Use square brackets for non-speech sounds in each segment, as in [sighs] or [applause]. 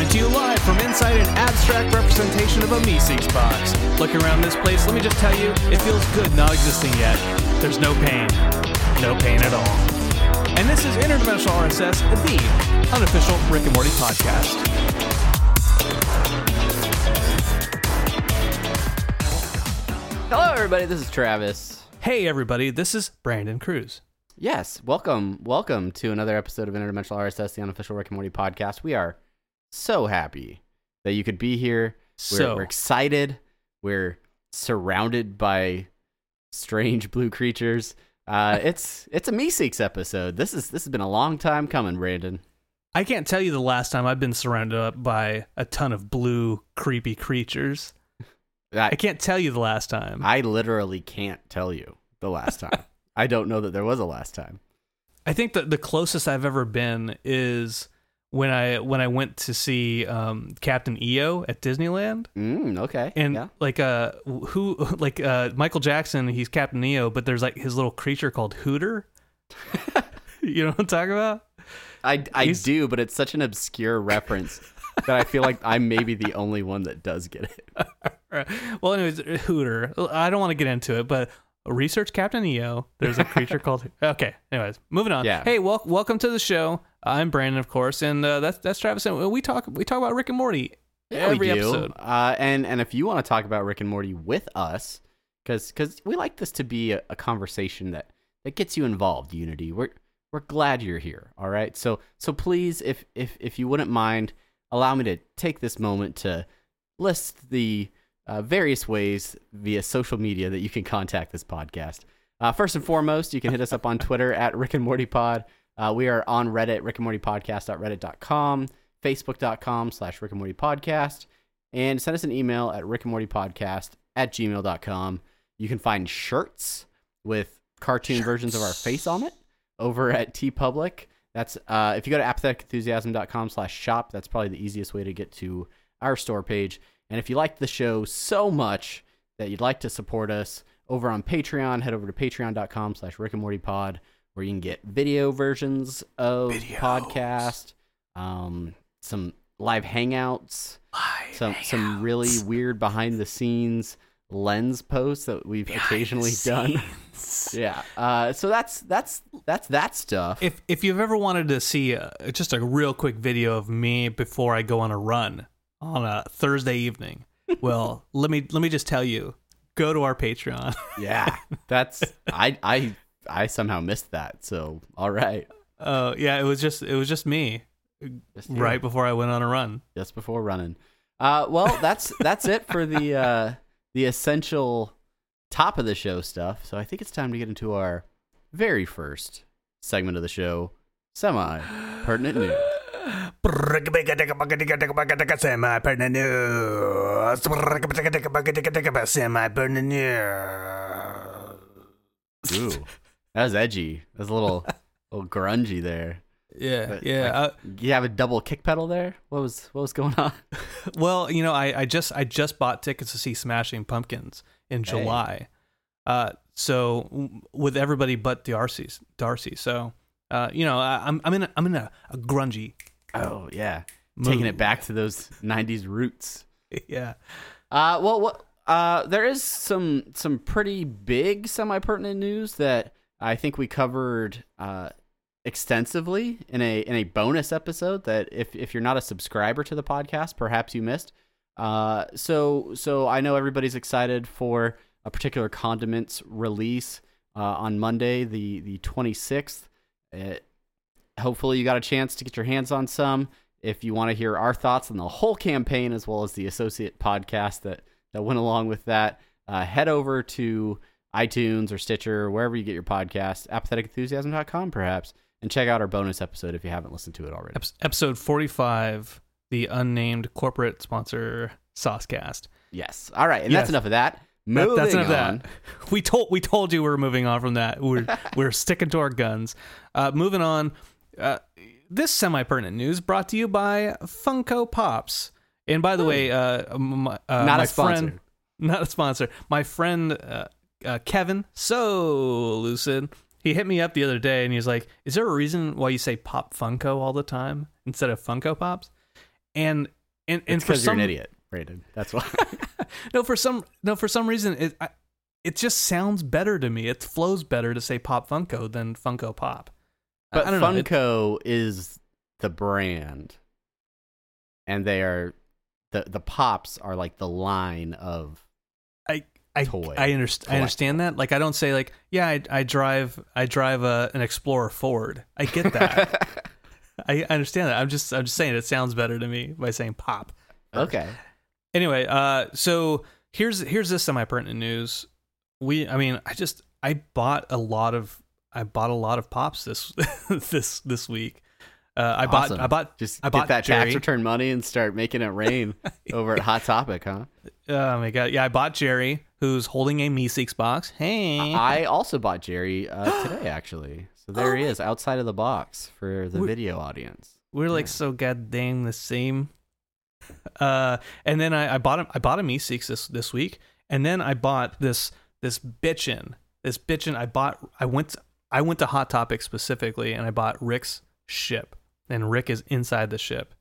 Coming to you live from inside an abstract representation of a Meeseeks box. Looking around this place, let me just tell you, it feels good not existing yet. There's no pain. No pain at all. And this is Interdimensional RSS, the unofficial Rick and Morty podcast. Hello, everybody. This is Travis. Hey, everybody, this is Brandon Cruz. Yes, welcome, welcome to another episode of Interdimensional RSS, the unofficial Rick and Morty podcast. We are so happy that you could be here. We're, So- we're excited. We're surrounded by strange blue creatures. Uh, [laughs] it's it's a Meeseeks episode. This is this has been a long time coming, Brandon. I can't tell you the last time I've been surrounded up by a ton of blue, creepy creatures. I I, can't tell you the last time. I literally can't tell you the last [laughs] time. I don't know that there was a last time. I think that the closest I've ever been is when I when I went to see um, Captain EO at Disneyland, Mm, okay. and yeah. like uh who [laughs] like uh Michael Jackson, he's Captain EO, but there's like his little creature called Hooter. [laughs] you know what I'm talking about? I, I He's- do, but it's such an obscure reference that I feel like I'm maybe the only one that does get it. [laughs] Well, anyways, Hooter. I don't want to get into it, but research Captain EO. There's a creature called. Okay. Anyways, moving on. Yeah. Hey, wel- welcome to the show. I'm Brandon, of course, and uh, that's that's Travis. And we talk we talk about Rick and Morty every we do. episode. Uh, and and if you want to talk about Rick and Morty with us, because because we like this to be a, a conversation that that gets you involved. Unity, we're we're glad you're here. All right, so so please, if if if you wouldn't mind, allow me to take this moment to list the uh, various ways via social media that you can contact this podcast. Uh, first and foremost, you can hit us up on Twitter at Rick and Morty Pod. Uh, we are on Reddit, Rick and Morty Podcast.reddit.com, Facebook.com slash Rick and Morty Podcast, and send us an email at Rick and Morty Podcast at gmail.com. You can find shirts with cartoon versions of our face on it over at TeePublic. That's uh, if you go to apatheticenthusiasm.com slash shop, that's probably the easiest way to get to our store page. And if you like the show so much that you'd like to support us over on Patreon, head over to patreon.com slash Rick and Morty Pod, where you can get video versions of Videos. podcast, um, some live hangouts, some some really weird behind the scenes lens posts that we've occasionally done. [laughs] yeah. Uh, so that's that's that's that stuff. If if you've ever wanted to see uh just a real quick video of me before I go on a run on a Thursday evening, [laughs] well, let me let me just tell you, go to our Patreon. yeah. That's I I I somehow missed that. So all right. Uh, yeah, it was just it was just me Just right before I went on a run. just before running. Uh, well, that's [laughs] that's it for the uh, the essential top of the show stuff. So I think it's time to get into our very first segment of the show, semi pertinent news. [gasps] Ooh, that was edgy. That was a little, [laughs] little grungy there. Yeah, But, yeah. like, uh, You have a double kick pedal there. What was what was going on? [laughs] well, you know, I, I just I just bought tickets to see Smashing Pumpkins in Hey. July. Uh, so w- with everybody but Darcy's Darcy. So, uh, you know, I, I'm I'm in a, I'm in a, a grungy. Oh yeah, taking it back to those '90s roots. [laughs] yeah. Uh, well, what? Uh, there is some some pretty big semi pertinent news that I think we covered uh, extensively in a in a bonus episode. That if if you're not a subscriber to the podcast, perhaps you missed. Uh, so so I know everybody's excited for a particular condiments release uh, on Monday, the the 26th. Uh, hopefully, you got a chance to get your hands on some. If you want to hear our thoughts on the whole campaign as well as the associate podcast that that went along with that, uh, head over to iTunes or Stitcher or wherever you get your podcast, apatheticenthusiasm.com perhaps, and check out our bonus episode if you haven't listened to it already. Ep- episode 45, the unnamed corporate sponsor Saucecast. Yes. All right, and Yes. that's enough of that. That- Moving that's enough of on. that. [laughs] We told we told you we are moving on from that. We're [laughs] we're sticking to our guns. Uh, moving on. Uh, this semi pertinent news brought to you by Funko Pops. And by the way, uh, my, uh, Not my a sponsor. friend, [laughs] not a sponsor. My friend uh, Kevin, so lucid. He hit me up the other day and he was like, "Is there a reason why you say Pop Funko all the time instead of Funko Pops?" and and and for because you're some an idiot, Brandon. That's why. [laughs] no for some no for some reason it I, it just sounds better to me. It flows better to say Pop Funko than Funko Pop. But don't know. Funko is the brand, and they are the the pops are like the line of. I I toy I, underst- I understand that. Like I don't say like yeah I, I drive I drive a, an Explorer Ford. I get that. I [laughs] I understand that. I'm just I'm just saying it sounds better to me by saying pop. okay. Anyway, uh, so here's here's this semi pertinent news. We I mean I just I bought a lot of I bought a lot of pops this [laughs] this this week. Uh, I Awesome. bought I bought Just I get that Jerry. tax return money and start making it rain [laughs] over at Hot Topic, huh? oh my god yeah I bought Jerry who's holding a Meeseeks box. Hey, I also bought Jerry uh, today, [gasps] actually. So there he is, outside of the box for the We- video audience. We're like Yeah. so goddamn the same. [laughs] Uh, and then I, I bought I bought a Meeseeks this this week, and then I bought this this bitchin this bitchin. I bought I went I went to Hot Topic specifically, and I bought Rick's ship, and Rick is inside the ship,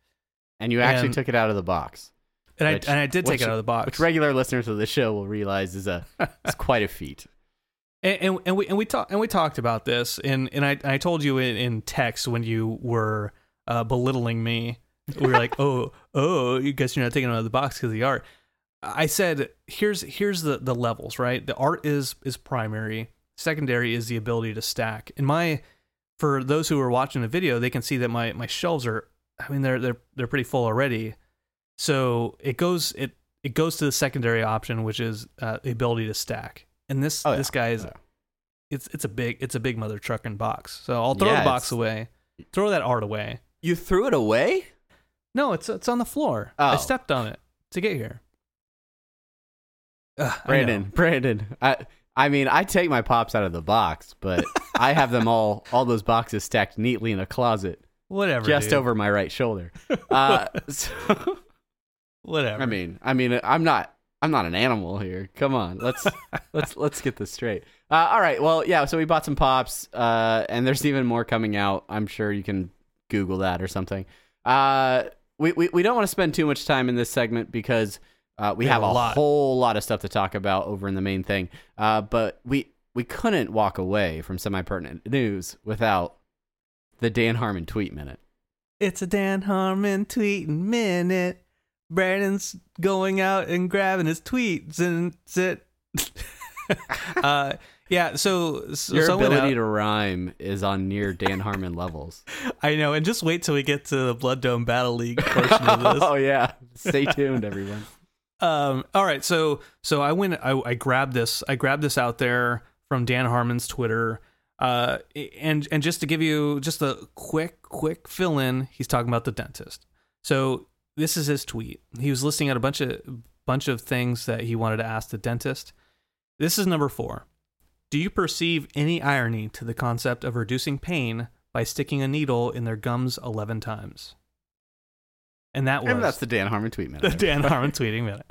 And you actually And- took it out of the box, and Which- I and I did take which- it out of the box. which regular listeners of the show will realize is a is [laughs] quite a feat. and, and and we and we talked and we talked about this, and and I I told you in, in text when you were uh, belittling me. We were like, [laughs] oh oh, you guess you're not taking it out of the box because of the art. I said, here's here's the the levels, right? The art is is primary. Secondary is the ability to stack. In my for those who are watching the video, they can see that my my shelves are. I mean, they're they're they're pretty full already. So it goes it it goes to the secondary option, which is uh, the ability to stack. And this Oh, yeah. this guy is Yeah. it's it's a big it's a big mother trucking box. So I'll throw Yeah, the box it's- away. Throw that art away. You threw it away? No, it's it's on the floor. I Oh. stepped on it to get here. Ugh, I. Brandon, Brandon. I I mean, I take my pops out of the box, but [laughs] I have them all all those boxes stacked neatly in a closet whatever, just dude. over my right shoulder. [laughs] Uh, so, whatever. I mean, I mean, I'm not I'm not an animal here. Come on, let's [laughs] let's let's get this straight. Uh, all right, well, yeah. So we bought some pops, uh, and there's even more coming out. I'm sure you can Google that or something. Uh, we, we we don't want to spend too much time in this segment because uh, we We have have a lot. whole lot of stuff to talk about over in the main thing. Uh, but we we couldn't walk away from semi pertinent news without the Dan Harmon tweet minute. It's a Dan Harmon tweeting minute. Brandon's going out and grabbing his tweets and it. [laughs] uh, yeah. So, so Your so I went ability out- to rhyme is on near Dan Harmon levels. [laughs] I know, and just wait till we get to the Blood Dome Battle League portion of [laughs] this. oh yeah, stay tuned, everyone. Um, all right, so so I went, I, I grabbed this, I grabbed this out there from Dan Harmon's Twitter, uh, and and just to give you just a quick quick fill in, he's talking about the dentist. So this is his tweet. He was listing out a bunch of bunch of things that he wanted to ask the dentist. This is number four. Do you perceive any irony to the concept of reducing pain by sticking a needle in their gums eleven times? And that was And that's the Dan Harmon tweet minute. [laughs] the Dan Harmon tweeting minute.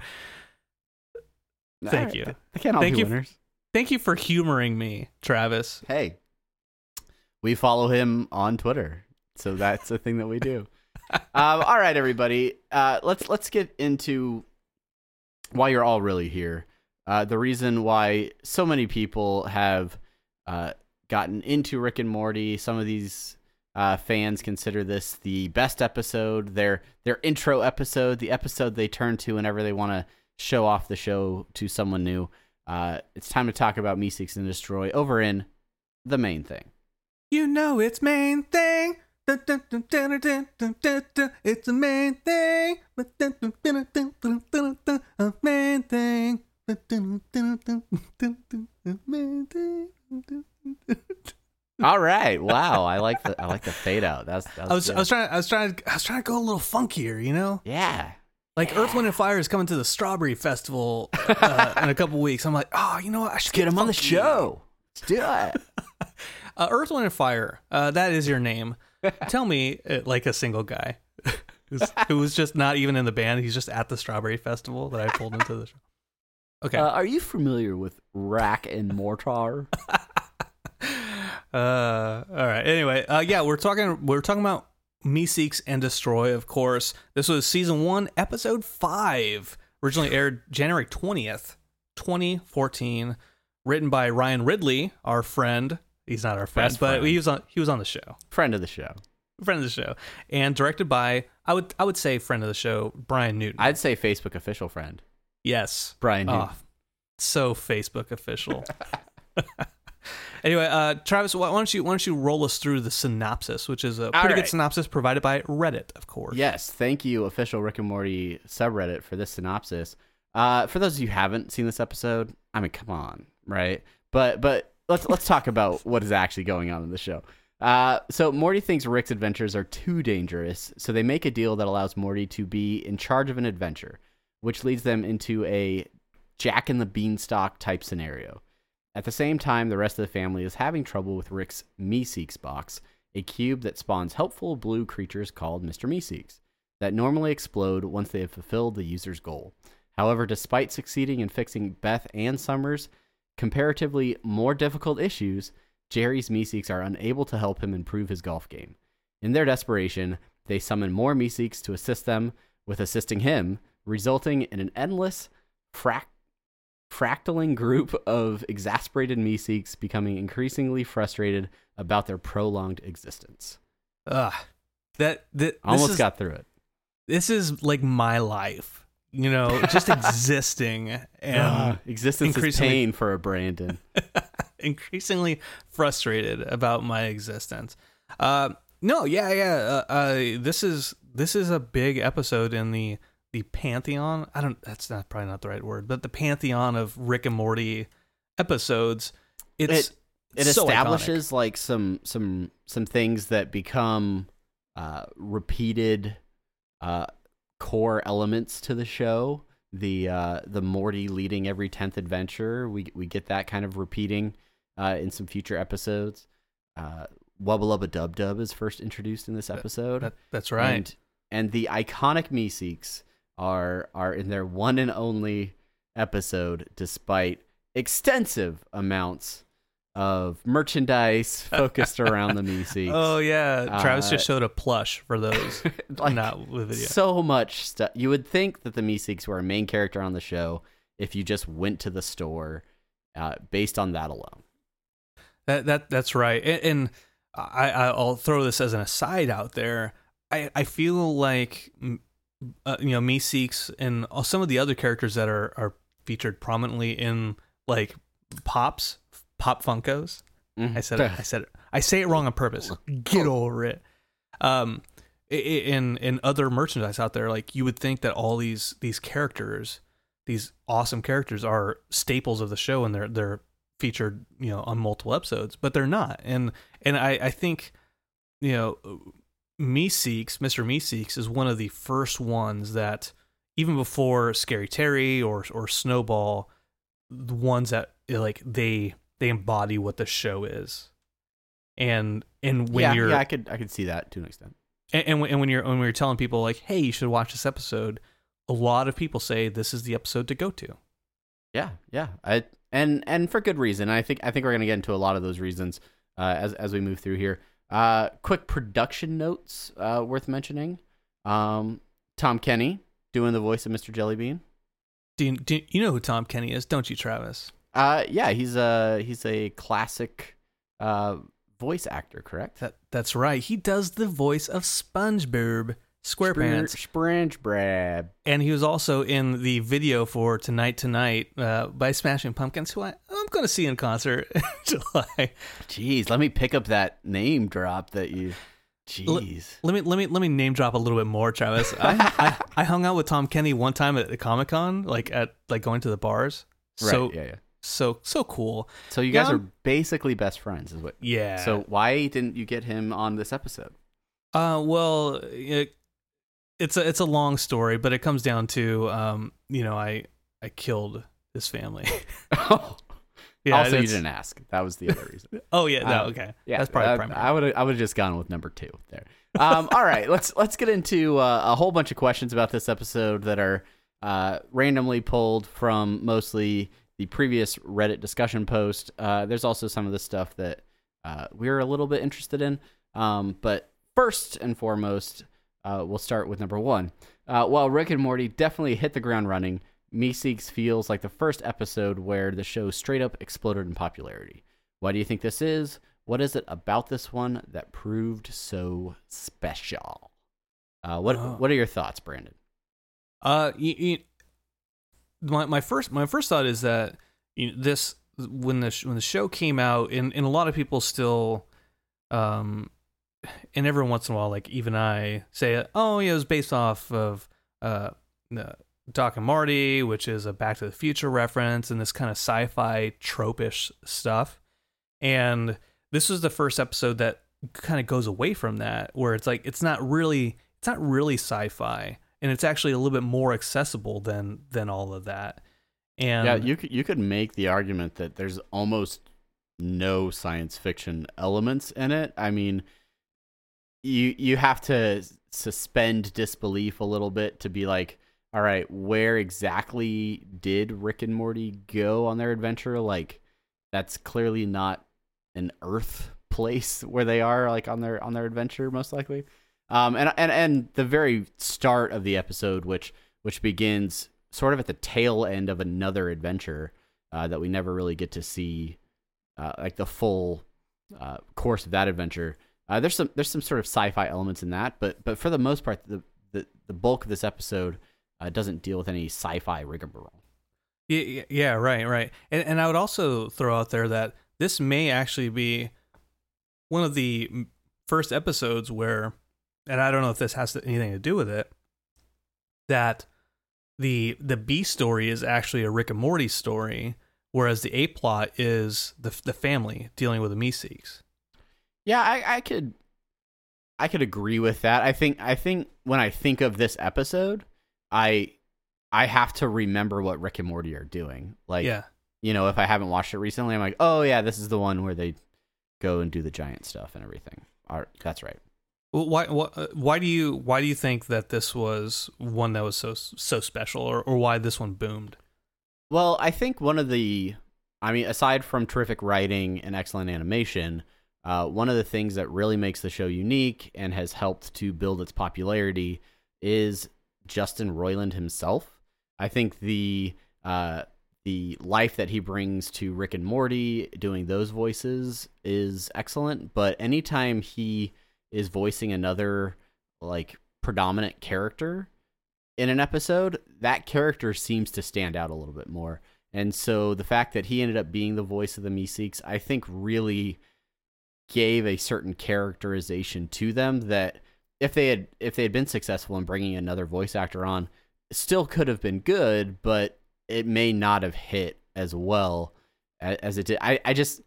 Thank right, you. They can't all Thank be you. winners. Thank you for humoring me, Travis. Hey, we follow him on Twitter, so that's a thing that we do. [laughs] um, all right, everybody. Uh, let's let's get into why you're all really here. Uh, the reason why so many people have uh, gotten into Rick and Morty. Some of these uh, fans consider this the best episode, their their intro episode, the episode they turn to whenever they want to show off the show to someone new. Uh, it's time to talk about Meeseeks and Destroy over in the main thing. You know it's main thing. It's the main thing. A main thing. Main thing. All right, wow, I like the I like the fade out. That's, that's I was good. I was trying I was trying I was trying to go a little funkier, you know? yeah. Like Earth, Wind, and Fire is coming to the Strawberry Festival uh, in a couple weeks. I'm like, oh, you know what? I should Get him on the show. Let's do it. [laughs] Uh, Earth, Wind, and Fire. Uh, that is your name. [laughs] Tell me, uh, like a single guy [laughs] who's, who was just not even in the band. He's just at the Strawberry Festival that I pulled into the show. Okay. Uh, are you familiar with Rack and Mortar? Uh, all right. Anyway, uh, yeah, we're talking. We're talking about Meeseeks and Destroy, of course. This was season one, episode five. Originally aired January 20th, 2014. Written by Ryan Ridley, our friend. He's not our friend, Best but friend. he was on he was on the show. Friend of the show. Friend of the show. And directed by I would I would say friend of the show, Brian Newton. I'd say Facebook official friend. yes. Brian Newton. Oh, so Facebook official. [laughs] anyway, uh, Travis, why don't you why don't you roll us through the synopsis, which is a pretty good synopsis provided by Reddit, of course. Yes, thank you, official Rick and Morty subreddit, for this synopsis. Uh, for those of you who haven't seen this episode, I mean, come on, right? But but let's let's talk about what is actually going on in the show. Uh, so Morty thinks Rick's adventures are too dangerous, so they make a deal that allows Morty to be in charge of an adventure, which leads them into a Jack and the Beanstalk type scenario. At the same time, the rest of the family is having trouble with Rick's Meeseeks box, a cube that spawns helpful blue creatures called Mr. Meeseeks that normally explode once they have fulfilled the user's goal. However, despite succeeding in fixing Beth and Summers' comparatively more difficult issues, Jerry's Meeseeks are unable to help him improve his golf game. In their desperation, they summon more Meeseeks to assist them with assisting him, resulting in an endless, frac- fractaling group of exasperated Meeseeks becoming increasingly frustrated about their prolonged existence. Ugh. That that Almost is, got through it. this is like my life. You know, just [laughs] existing and Ugh, existence is pain for a Brandon. [laughs] increasingly frustrated about my existence. Uh, no, yeah, yeah. Uh, uh, this is this is a big episode in the the pantheon. I don't. That's not probably not the right word, but the pantheon of Rick and Morty episodes. It's It so iconic. establishes like some some some things that become uh, repeated uh, core elements to the show. The uh, the Morty leading every tenth adventure. We we get that kind of repeating uh, in some future episodes. Uh, Wubba Lubba Dub Dub is first introduced in this episode. That, that's right. And, and the iconic Meeseeks are are in their one and only episode, despite extensive amounts of merchandise [laughs] focused around the Meeseeks. oh yeah, Travis Uh, just showed a plush for those. [laughs] Like, not with video. So much stuff. You would think that the Meeseeks were a main character on the show if you just went to the store uh, based on that alone. That that that's right. And, and I I'll throw this as an aside out there. I I feel like uh, you know Meeseeks and some of the other characters that are are featured prominently in like pops pop funkos. I said it, I said it. I say it wrong on purpose. Get over it. Um, in in other merchandise out there, like you would think that all these these characters, these awesome characters, are staples of the show, and they're they're featured, you know, on multiple episodes, but they're not. And and I I think, you know, Meeseeks, Mister Meeseeks, is one of the first ones that even before Scary Terry or or Snowball, the ones that like they they embody what the show is. And and when yeah, you're yeah, I could I could see that to an extent. and, and when and when you're when we're telling people like, hey, you should watch this episode, a lot of people say this is the episode to go to. Yeah, yeah. I and and for good reason. I think I think we're gonna get into a lot of those reasons uh, as as we move through here. Uh, quick production notes uh, worth mentioning. Um, Tom Kenny doing the voice of Mr. Jellybean. Do you, do you- know who Tom Kenny is, don't you, Travis? Uh, yeah, he's a he's a classic uh, voice actor, correct? That that's right. He does the voice of SpongeBob SquarePants, Springe Brab. and he was also in the video for "Tonight Tonight" uh, by Smashing Pumpkins, who I, I'm going to see in concert [laughs] in July. Jeez, let me pick up that name drop that you. Jeez. Let me let me let me name drop a little bit more, Travis. I, [laughs] I I hung out with Tom Kenny one time at the Comic Con, like at like going to the bars. So right. Yeah. Yeah. so so cool. So you guys Yeah. are basically best friends, is what? Yeah. So why didn't you get him on this episode? uh, well, it, it's a it's a long story, but it comes down to um, you know, I I killed his family. [laughs] also, you didn't ask. That was the other reason. [laughs] Oh yeah, no, Uh, okay. Yeah, that's probably uh, primary. I would I would have just gone with number two there. Um, [laughs] all right, let's let's get into uh, a whole bunch of questions about this episode that are uh, randomly pulled from mostly the previous Reddit discussion post. Uh, there's also some of the stuff that uh, we're a little bit interested in. Um, but first and foremost, uh, we'll start with number one. Uh, while Rick and Morty definitely hit the ground running, Meeseeks feels like the first episode where the show straight up exploded in popularity. Why do you think this is? What is it about this one that proved so special? Uh, what Oh. What are your thoughts, Brandon? Uh, you, you, my my first my first thought is that you know, this when the sh- when the show came out, and, and a lot of people still, um, and every once in a while, like even I say, oh yeah, it was based off of uh, Doc and Marty, which is a Back to the Future reference, and this kind of sci-fi tropish stuff, and this was the first episode that kind of goes away from that, where it's like it's not really it's not really sci-fi and it's actually a little bit more accessible than than all of that. And yeah, you could you could make the argument that there's almost no science fiction elements in it. I mean, you you have to suspend disbelief a little bit to be like, all right, where exactly did Rick and Morty go on their adventure? Like, that's clearly not an Earth [laughs] place where they are, like on their on their adventure, most likely. Um, and and and the very start of the episode, which which begins sort of at the tail end of another adventure uh, that we never really get to see, uh, like the full uh, course of that adventure. Uh, there's some there's some sort of sci-fi elements in that, but but for the most part, the the, the bulk of this episode uh, doesn't deal with any sci-fi rigmarole. Yeah, yeah, right, right. And and I would also throw out there that this may actually be one of the first episodes where, and I don't know if this has to- anything to do with it, that the the B story is actually a Rick and Morty story, whereas the A plot is the the family dealing with the Meeseeks. Yeah, I, I could I could agree with that. I think I think when I think of this episode, I I have to remember what Rick and Morty are doing. Like yeah, you know, if I haven't watched it recently, I'm like, oh yeah, this is the one where they go and do the giant stuff and everything. All right, that's right. Well, why, why, uh, why do you why do you think that this was one that was so so special, or, or why this one boomed? Well, I think one of the, I mean, aside from terrific writing and excellent animation, uh, one of the things that really makes the show unique and has helped to build its popularity is Justin Roiland himself. I think the uh, the life that he brings to Rick and Morty doing those voices is excellent. But anytime he is voicing another like predominant character in an episode, that character seems to stand out a little bit more. And so the fact that he ended up being the voice of the Meeseeks, I think really gave a certain characterization to them that if they had if they had been successful in bringing another voice actor on, still could have been good, but it may not have hit as well as it did. I, I just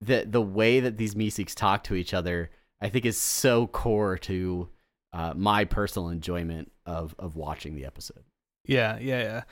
the the way that these Meeseeks talk to each other, I think is so core to uh, my personal enjoyment of of watching the episode. Yeah, yeah, yeah.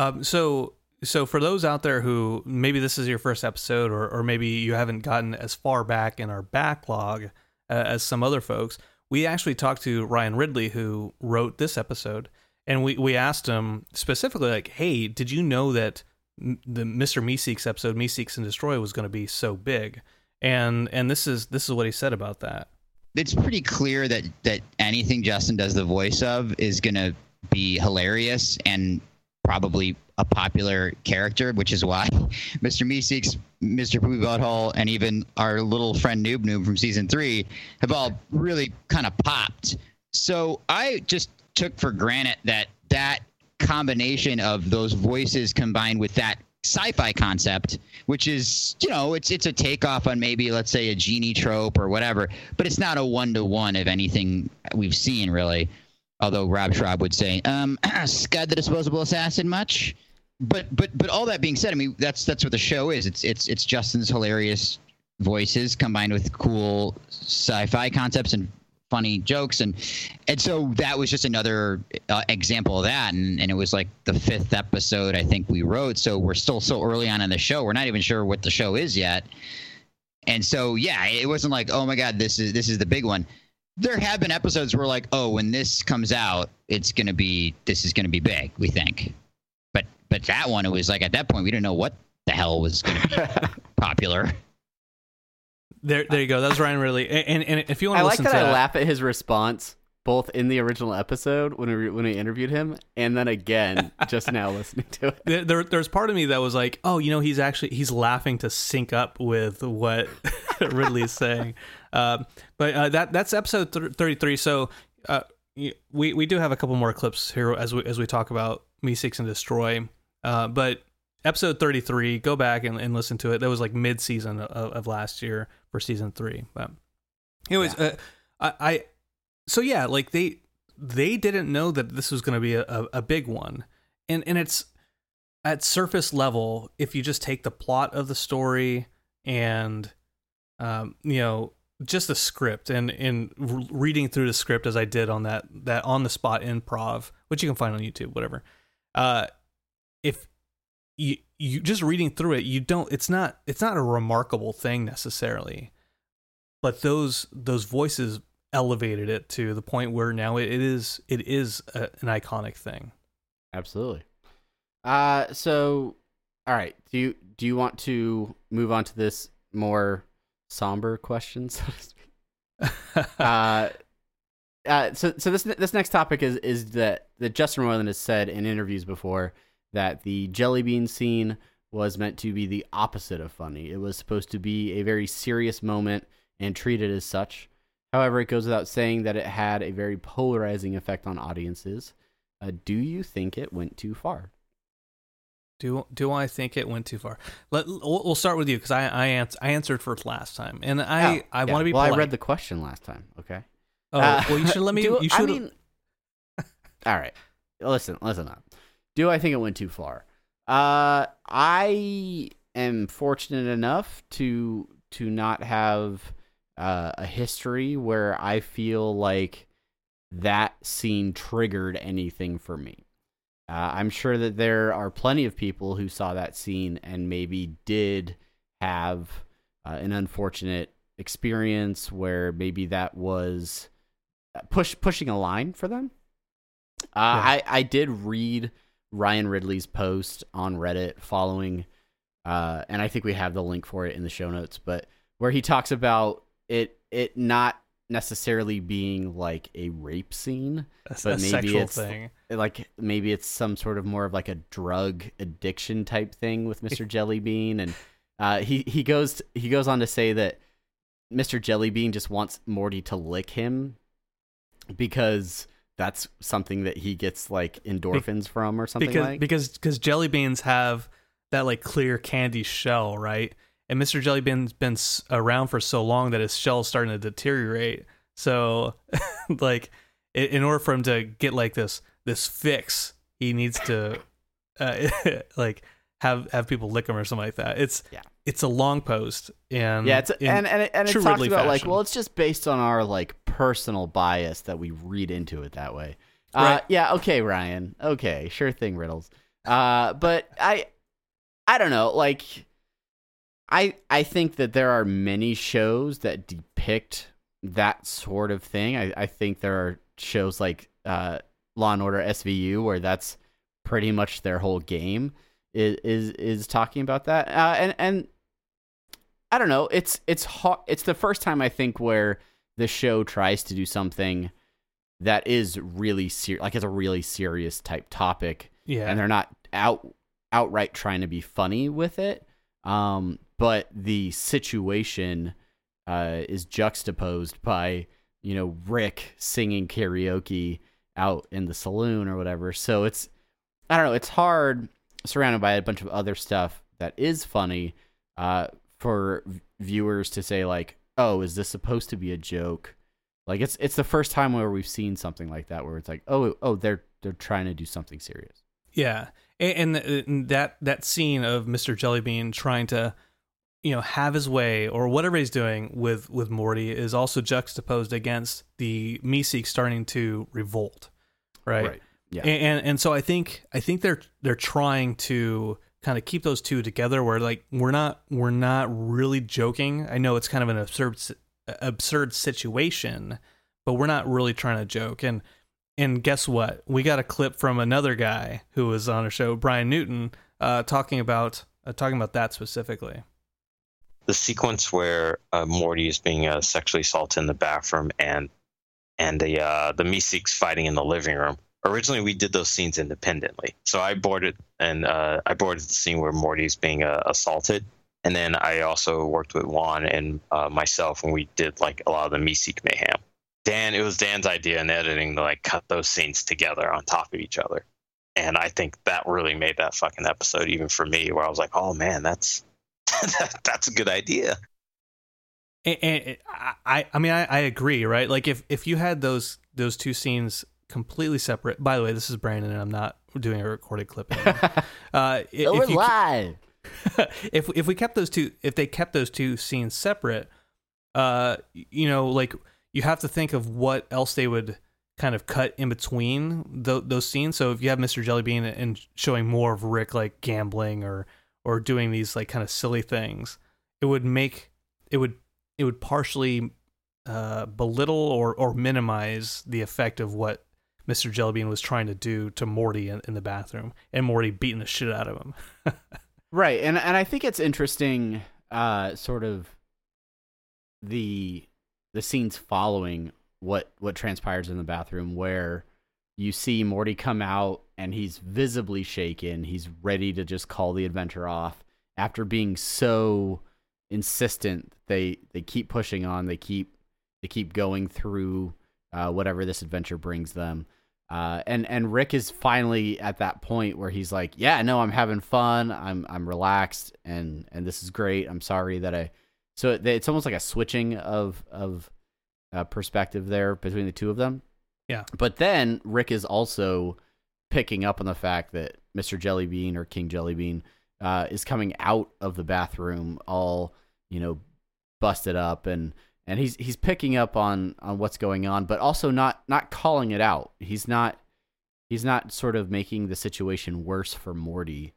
Um, so, so for those out there who maybe this is your first episode, or or maybe you haven't gotten as far back in our backlog uh, as some other folks, we actually talked to Ryan Ridley who wrote this episode, and we we asked him specifically like, "Hey, did you know that the Mr. Meeseeks episode, Meeseeks and Destroy, was going to be so big?" And and this is this is what he said about that. it's pretty clear that that anything Justin does the voice of is going to be hilarious and probably a popular character, which is why [laughs] Mr. Meeseeks, Mr. Poopy Butthole, and even our little friend Noob Noob from season three have all really kind of popped. So I just took for granted that that combination of those voices combined with that sci-fi concept, which is you know it's it's a takeoff on maybe let's say a genie trope or whatever, but it's not a one to one of anything we've seen really. Although Rob Schrab would say, um, [clears throat] "Scud the Disposable Assassin," much. But but but all that being said, I mean that's that's what the show is. It's it's it's Justin's hilarious voices combined with cool sci-fi concepts and funny jokes. And and so that was just another uh, example of that. And, and it was like the fifth episode i think we wrote. So we're still so early on in the show. We're not even sure what the show is yet. And so yeah it wasn't like oh my god this is this is the big one. There have been episodes where like oh when this comes out it's gonna be this is gonna be big we think but but that one it was like at that point we didn't know what the hell was gonna be [laughs] popular there, there you go. That was Ryan Ridley. And, and, and if you want I to like listen that to I laugh at his response both in the original episode when we when we interviewed him, and then again [laughs] just now listening to it. there, there, there's part of me that was like, oh, you know, he's actually he's laughing to sync up with what [laughs] Ridley is saying. Um, but uh, that that's episode th- 33. So uh, we we do have a couple more clips here as we as we talk about Meeseeks and Destroy. Uh, but episode 33, go back and, and listen to it. That was like mid season of, of last year for season three. But anyways, uh, I, I so yeah, like they they didn't know that this was going to be a, a, a big one, and and it's at surface level. If you just take the plot of the story and um, you know just the script and and reading through the script as I did on that that on the spot improv, which you can find on YouTube, whatever. Uh, if you you just reading through it, you don't. It's not it's not a remarkable thing necessarily, but those those voices elevated it to the point where now it, it is it is a, an iconic thing. Absolutely. Uh, so, all right. Do you do you want to move on to this more somber question, so to speak? [laughs] uh, uh, so so this this next topic is is that that Justin Roiland has said in interviews before that the jelly bean scene was meant to be the opposite of funny. It was supposed to be a very serious moment and treated as such. However, it goes without saying that it had a very polarizing effect on audiences. Uh, do you think it went too far? Do do I think it went too far? Let we'll, we'll start with you because I I, ans- I answered first last time, and I Oh, I yeah. want to be well. polite. I read the question last time. Okay. oh Uh, well, you should let me. [laughs] do- you I should. mean, [laughs] all right. Listen, listen up. Do I think it went too far? Uh, I am fortunate enough to to not have uh, a history where I feel like that scene triggered anything for me. Uh, I'm sure that there are plenty of people who saw that scene and maybe did have uh, an unfortunate experience where maybe that was uh, push pushing a line for them. Uh, I I did read Ryan Ridley's post on Reddit following, uh, and I think we have the link for it in the show notes, but where he talks about it it not necessarily being like a rape scene, but a maybe sexual it's thing. like maybe it's some sort of more of like a drug addiction type thing with Mr. [laughs] Jellybean, and uh, he he goes he goes on to say that Mr. Jellybean just wants Morty to lick him because that's something that he gets like endorphins from or something because like. because because jelly beans have that like clear candy shell, right? And Mr. Jellybean's been around for so long that his shell's starting to deteriorate. So, [laughs] like, in, in order for him to get like this this fix, he needs to uh, [laughs] like have have people lick him or something like that. It's Yeah. It's a long post and yeah, it's in and and it, and it talks about like well, it's just based on our like personal bias that we read into it that way. Uh, Right. yeah, okay, Ryan. Okay, sure thing, Riddles. Uh, but I, I don't know. Like, I I think that there are many shows that depict that sort of thing. I I think there are shows like uh, Law and Order SVU where that's pretty much their whole game is is, is talking about that. Uh, and and I don't know. It's it's hard. It's the first time I think where the show tries to do something that is really serious, like it's a really serious type topic, yeah and they're not out outright trying to be funny with it. Um, but the situation uh, is juxtaposed by you know Rick singing karaoke out in the saloon or whatever. So it's I don't know. It's hard surrounded by a bunch of other stuff that is funny uh, for v- viewers to say like, "Oh, is this supposed to be a joke?" Like it's it's the first time where we've seen something like that where it's like, "Oh, oh, they're they're trying to do something serious." Yeah, and, and, and that that scene of Mr. Jellybean trying to, you know, have his way or whatever he's doing with with Morty is also juxtaposed against the Meeseeks starting to revolt, right? Yeah. And, and and so I think I think they're they're trying to kind of keep those two together where like we're not we're not really joking. I know it's kind of an absurd absurd situation, but we're not really trying to joke. And and guess what? We got a clip from another guy who was on a show, Brian Newton, uh, talking about uh, talking about that specifically. the sequence where uh, Morty is being uh, sexually assaulted in the bathroom and and the uh, the Meeseeks fighting in the living room. Originally, we did those scenes independently. So I boarded and uh, I boarded the scene where Morty's being uh, assaulted, and then I also worked with Juan and uh, myself when we did like a lot of the Meeseek mayhem. Dan, it was Dan's idea in editing to like cut those scenes together on top of each other, and I think that really made that fucking episode even for me, where I was like, oh man, that's [laughs] that's a good idea. And, and I, I mean, I, I agree, right? Like if if you had those those two scenes completely separate. By the way, this is Brandon, and I'm not doing a recorded clip. [laughs] uh, if, we're if live. [laughs] if if we kept those two, if they kept those two scenes separate, uh, you know, like you have to think of what else they would kind of cut in between th- those scenes. So if you have Mr. Jellybean and showing more of Rick like gambling or or doing these like kind of silly things, it would make it would it would partially uh, belittle or or minimize the effect of what Mr. Jellybean was trying to do to Morty in, in the bathroom, and Morty beating the shit out of him. [laughs] Right, and and I think it's interesting, uh, sort of the the scenes following what what transpires in the bathroom, where you see Morty come out and he's visibly shaken. He's ready to just call the adventure off after being so insistent. They they keep pushing on. They keep they keep going through uh, whatever this adventure brings them. Uh, and and Rick is finally at that point where he's like, "Yeah, no, I'm having fun. I'm I'm relaxed, and and this is great. I'm sorry that I." So it's almost like a switching of of uh, perspective there between the two of them. Yeah. But then Rick is also picking up on the fact that Mr. Jellybean or King Jellybean uh, is coming out of the bathroom all you know busted up and and he's he's picking up on on what's going on but also not not calling it out. He's not he's not sort of making the situation worse for Morty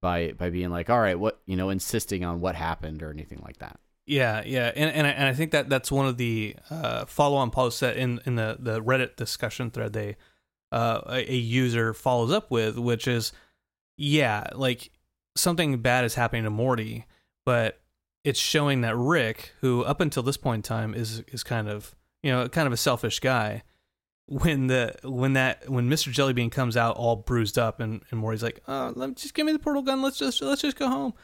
by by being like all right what you know insisting on what happened or anything like that. Yeah, yeah, and and I, and I think that that's one of the uh, follow-on posts that in in the the Reddit discussion thread they uh, a, a user follows up with, which is yeah, like something bad is happening to Morty, but it's showing that Rick, who up until this point in time is is kind of you know kind of a selfish guy, when the when that when Mr. Jellybean comes out all bruised up and and Morty's like, oh, let just give me the portal gun, let's just let's just go home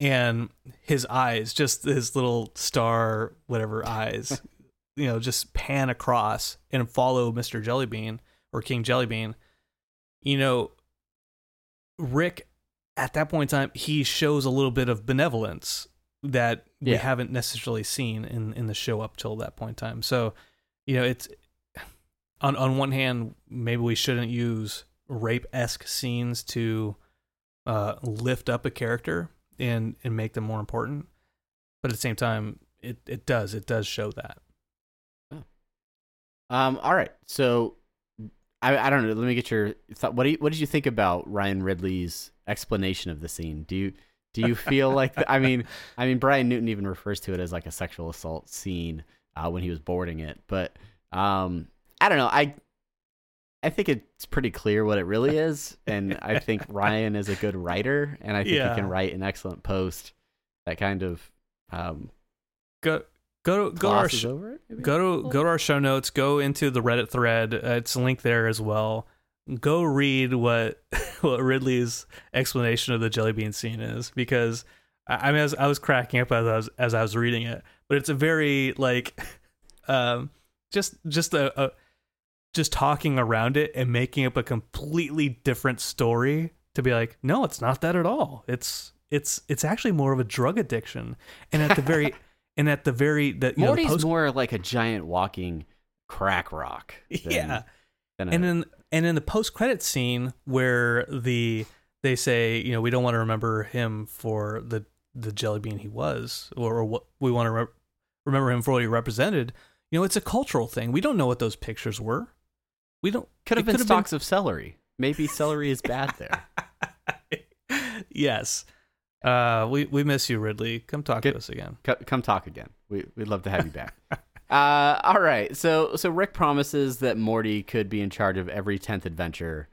and his eyes, just his little star, whatever eyes, [laughs] you know, just pan across and follow Mr. Jellybean or King Jellybean. You know, Rick, at that point in time, he shows a little bit of benevolence that we Yeah. haven't necessarily seen in, in the show up till that point in time. So, you know, it's on on one hand, maybe we shouldn't use rape esque scenes to uh, lift up a character and and make them more important. But at the same time, it it does it does show that. um all right so I, I don't know let me get your thought what do you, what did you think about Ryan Ridley's explanation of the scene do you do you feel like I mean I mean Brian Newton even refers to it as like a sexual assault scene uh, when he was boarding it but um I don't know I I think it's pretty clear what it really is and I think [laughs] Ryan is a good writer and I think Yeah. he can write an excellent post that kind of um Go go go to our sh- over it go to go to our show notes. Go into the Reddit thread. Uh, it's linked there as well. Go read what [laughs] what Ridley's explanation of the jelly bean scene is because I, I mean, as I was cracking up as I was as I was reading it, but it's a very like, [laughs] um, just just a, a just talking around it and making up a completely different story to be like, no, it's not that at all. It's it's it's actually more of a drug addiction, and at the very [laughs] and at the very the, you know, the Morty's post- more like a giant walking crack rock. than- yeah than a- and then and in the post credit scene where the they say you know we don't want to remember him for the the jelly bean he was or, or what we want to re- remember him for what he represented you know it's a cultural thing we don't know what those pictures were we don't could have been stalks of celery. Maybe celery is bad there. [laughs] yes uh we we miss you ridley come talk Get- to us again Co- come talk again. We we'd love to have you back. [laughs] uh, all right. So so Rick promises that Morty could be in charge of every tenth adventure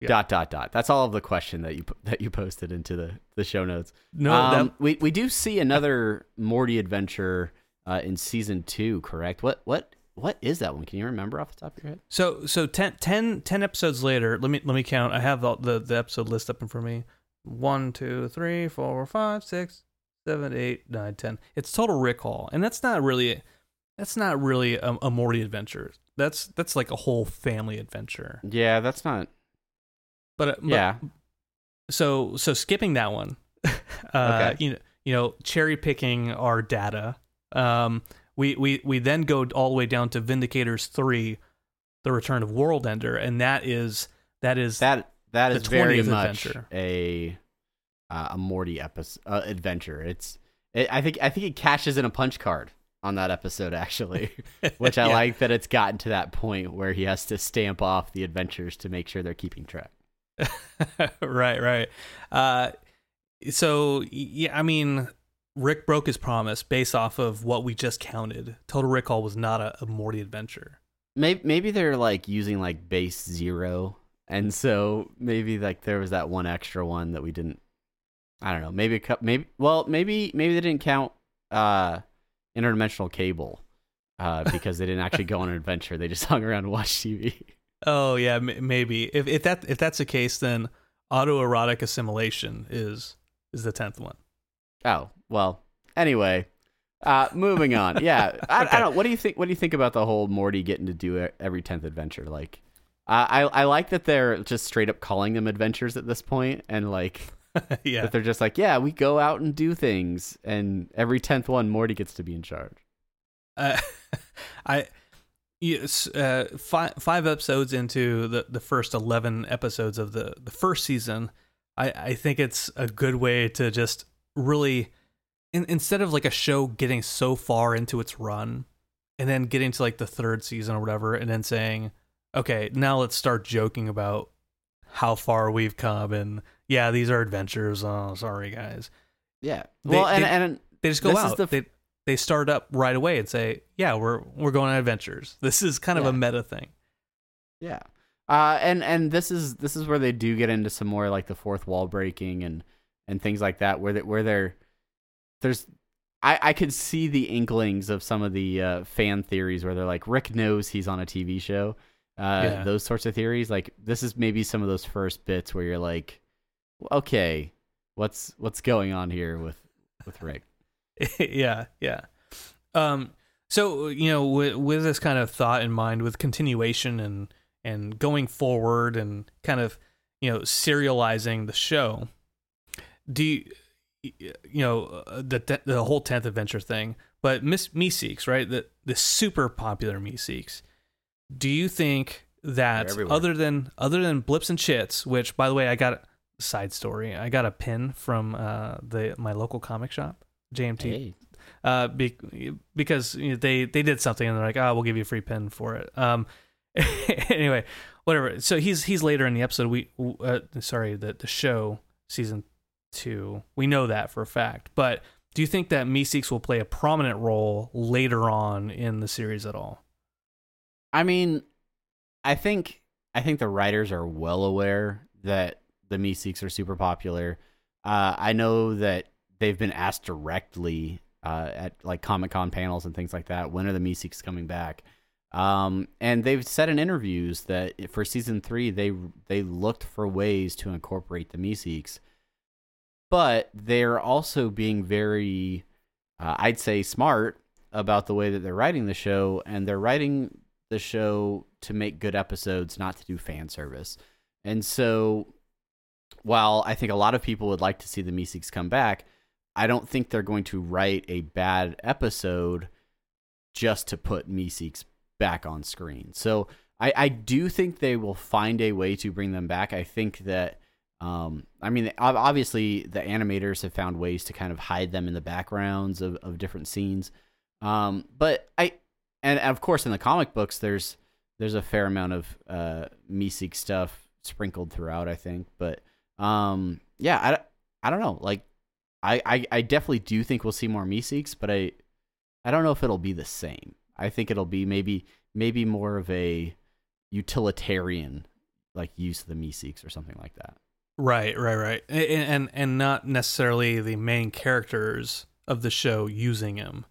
Yeah. Dot dot dot. That's all of the question that you that you posted into the the show notes. No, Um, that, we we do see another Morty adventure uh, in season two. Correct? What what what is that one? Can you remember off the top of your head? So so 10, 10, 10 episodes later, let me let me count. I have the, the the episode list up in front of me. One, two, three, four, five, six, seven, eight, nine, ten. It's Total Rickall, and that's not really that's not really a, a Morty adventure. That's that's like a whole family adventure. Yeah, that's not. But, uh, but Yeah, so so skipping that one [laughs] uh Okay. you know you know cherry picking our data um we we we then go all the way down to vindicators 3 the return of world ender and that is that is that that is very much adventure. a uh, a Morty episode uh, adventure. It's it, I think I think it cashes in a punch card on that episode actually, [laughs] which I Yeah. like that it's gotten to that point where he has to stamp off the adventures to make sure they're keeping track. [laughs] right right uh so yeah i mean rick broke his promise based off of what we just counted Total Rickall was not a, a morty adventure Maybe maybe they're like using like base zero, and so maybe like there was that one extra one that we didn't. I don't know. Maybe a cou- maybe well maybe maybe they didn't count uh interdimensional cable uh because they didn't actually go on an adventure. They just [laughs] hung around and watched TV. Oh yeah, m- maybe. If if that if that's the case, then autoerotic assimilation is is the tenth one. Oh well. Anyway, uh, moving on. Yeah, [laughs] I, Okay. I don't. What do you think? What do you think about the whole Morty getting to do every tenth adventure? Like, I I like that they're just straight up calling them adventures at this point, and like [laughs] yeah, that they're just like, yeah, we go out and do things, and every tenth one, Morty gets to be in charge. uh, [laughs] I yes, uh, five five episodes into the the first eleven episodes of the the first season. I I think it's a good way to just really. In, instead of like a show getting so far into its run and then getting to like the third season or whatever and then saying okay now let's start joking about how far we've come and yeah these are adventures oh sorry guys Yeah. They- Well, and they- and they just go out the they they start up right away and say yeah we're we're going on adventures [laughs] this is kind of a meta thing Yeah. Uh, and and this is this is where they do get into some more like the fourth wall breaking and and things like that where they, where they're there's I I could see the inklings of some of the uh, fan theories where they're like Rick knows he's on a TV show. Uh, Yeah. those sorts of theories like this is maybe some of those first bits where you're like okay what's what's going on here with with Rick? [laughs] Yeah yeah. Um so you know with with this kind of thought in mind with continuation and and going forward and kind of you know serializing the show do you you know uh, the the whole 10th adventure thing but Mr. Meeseeks right? The the super popular meeseeks. Do you think that other than other than Blips and Chitz which by the way i got side story i got a pin from uh the my local comic shop jmt hey uh, be, because you know, they they did something and they're like, oh, we'll give you a free pin for it. Um, [laughs] anyway, whatever. So he's he's later in the episode. We uh, sorry the the show season two. We know that for a fact. But do you think that Meeseeks will play a prominent role later on in the series at all? I mean, I think I think the writers are well aware that the Meeseeks are super popular. Uh, I know that they've been asked directly uh, at like Comic Con panels and things like that. When are the Meeseeks coming back? Um, and they've said in interviews that for season three, they they looked for ways to incorporate the Meeseeks, but they're also being very, uh, I'd say, smart about the way that they're writing the show, and they're writing the show to make good episodes, not to do fan service. And so, while I think a lot of people would like to see the Meeseeks come back, I don't think they're going to write a bad episode just to put Meeseeks back on screen. So I, I do think they will find a way to bring them back. I think that, um, I mean, obviously the animators have found ways to kind of hide them in the backgrounds of, of different scenes. Um, but I, and of course in the comic books, there's, there's a fair amount of, uh, Meeseek stuff sprinkled throughout, I think. But, um, yeah, I, I don't know. Like, I, I, I definitely do think we'll see more Meeseeks, but I, I don't know if it'll be the same. I think it'll be maybe maybe more of a utilitarian like use of the Meeseeks or something like that. Right, right, right, and and, and not necessarily the main characters of the show using him,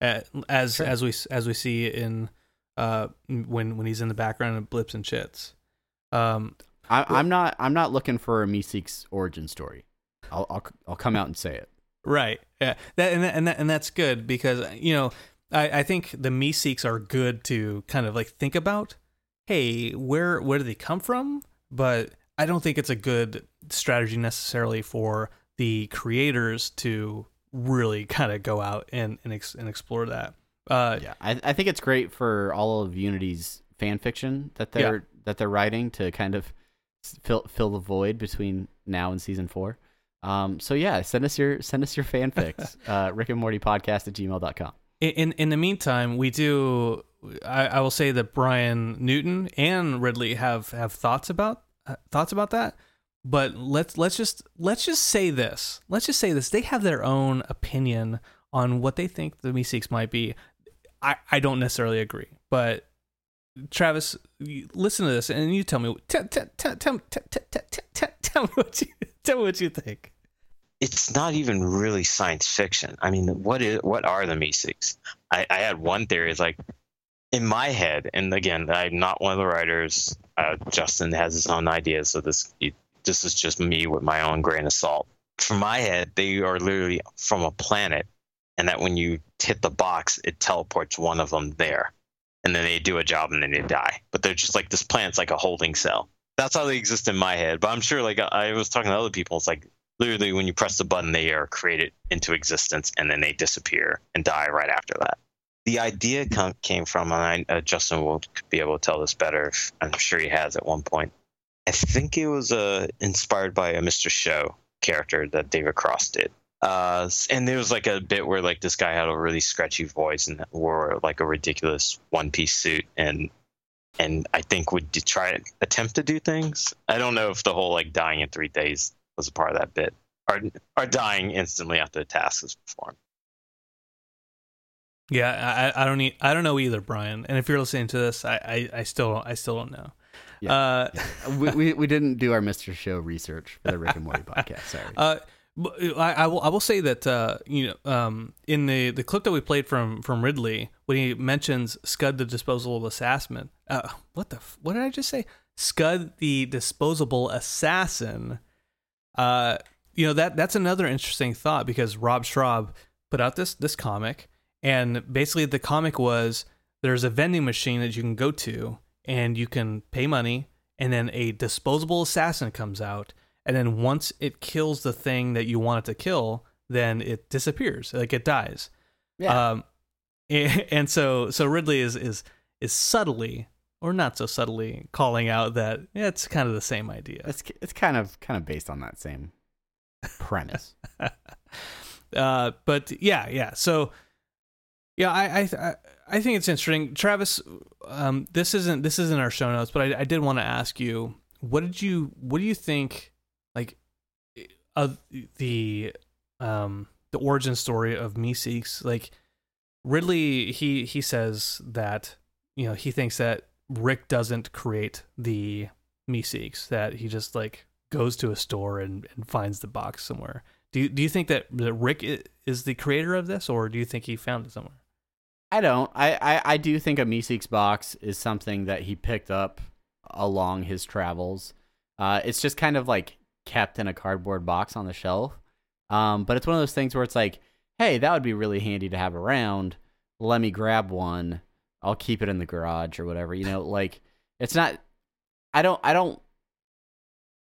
as Sure. as we as we see in uh when when he's in the background of Blips and Chitz. Um, I, I'm not I'm not looking for a Meeseeks origin story. I'll, I'll I'll come out and say it. Right. Yeah. That and that, and that, and that's good because you know I, I think the Meeseeks are good to kind of like think about. Hey, where where do they come from? But I don't think it's a good strategy necessarily for the creators to really kind of go out and and, ex- and explore that. Uh, Yeah, I, I think it's great for all of Unity's fan fiction that they're that they're writing to kind of fill fill the void between now and season four. Um, so yeah, send us your send us your fanfics. [laughs] uh, Rick and Morty podcast at gmail.com. in in- in the meantime, we do. I, I will say that Brian Newton and Ridley have have thoughts about uh, thoughts about that. But let's let's just let's just say this. Let's just say this. They have their own opinion on what they think the Meeseeks might be. I, I don't necessarily agree, but Travis, you- listen to this and you tell me tell me what you [laughs] tell me what you think. it's not even really science fiction. I mean, what is what are the Meeseeks? I, I had one theory. It's like in my head, and again, I'm not one of the writers. Uh, Justin has his own ideas, so this this is just me with my own grain of salt. From my head, they are literally from a planet, and that when you hit the box, it teleports one of them there, and then they do a job and then they die. But they're just like this plant's like a holding cell. That's how they exist in my head. But I'm sure, like I was talking to other people, it's like literally when you press the button they are created into existence and then they disappear and die right after that the idea came from and I, uh, justin will be able to tell this better i'm sure he has at one point i think it was uh, inspired by a mr show character that david cross did uh, and there was like a bit where like this guy had a really scratchy voice and wore like a ridiculous one piece suit and and i think would d- try attempt to do things i don't know if the whole like dying in three days was a part of that bit or are dying instantly after the task is performed. Yeah, I, I don't need, I don't know either, Brian. And if you're listening to this, I, I, I still I still don't know. Yeah. Uh, [laughs] we, we we didn't do our Mr. Show research for the Rick and Morty [laughs] podcast. Sorry. uh, but I, I will I will say that uh, you know um, in the, the clip that we played from from Ridley when he mentions Scud the disposable assassin. Uh, what the what did I just say? Scud the disposable assassin. Uh, you know that that's another interesting thought because Rob Schrab put out this this comic and basically the comic was there's a vending machine that you can go to and you can pay money and then a disposable assassin comes out and then once it kills the thing that you want it to kill then it disappears like it dies yeah. um [laughs] and, so so ridley is is is subtly or not so subtly calling out that yeah, it's kind of the same idea it's it's kind of kind of based on that same premise. [laughs] uh, but yeah, yeah. So yeah, I I I- I think it's interesting, Travis. Um, this isn't this isn't our show notes, but I, I did want to ask you, what did you what do you think like of the um the origin story of Meeseeks? Like Ridley, he he says that you know he thinks that Rick doesn't create the Meeseeks, that he just like goes to a store and, and finds the box somewhere. Do you, do you think that, that Rick is the creator of this, or do you think he found it somewhere? I don't. I, I, I do think a Meeseeks box is something that he picked up along his travels. Uh, it's just kind of like kept in a cardboard box on the shelf. Um, but it's one of those things where it's like, hey, that would be really handy to have around. Let me grab one. I'll keep it in the garage or whatever. You know, like it's not. I don't. I don't.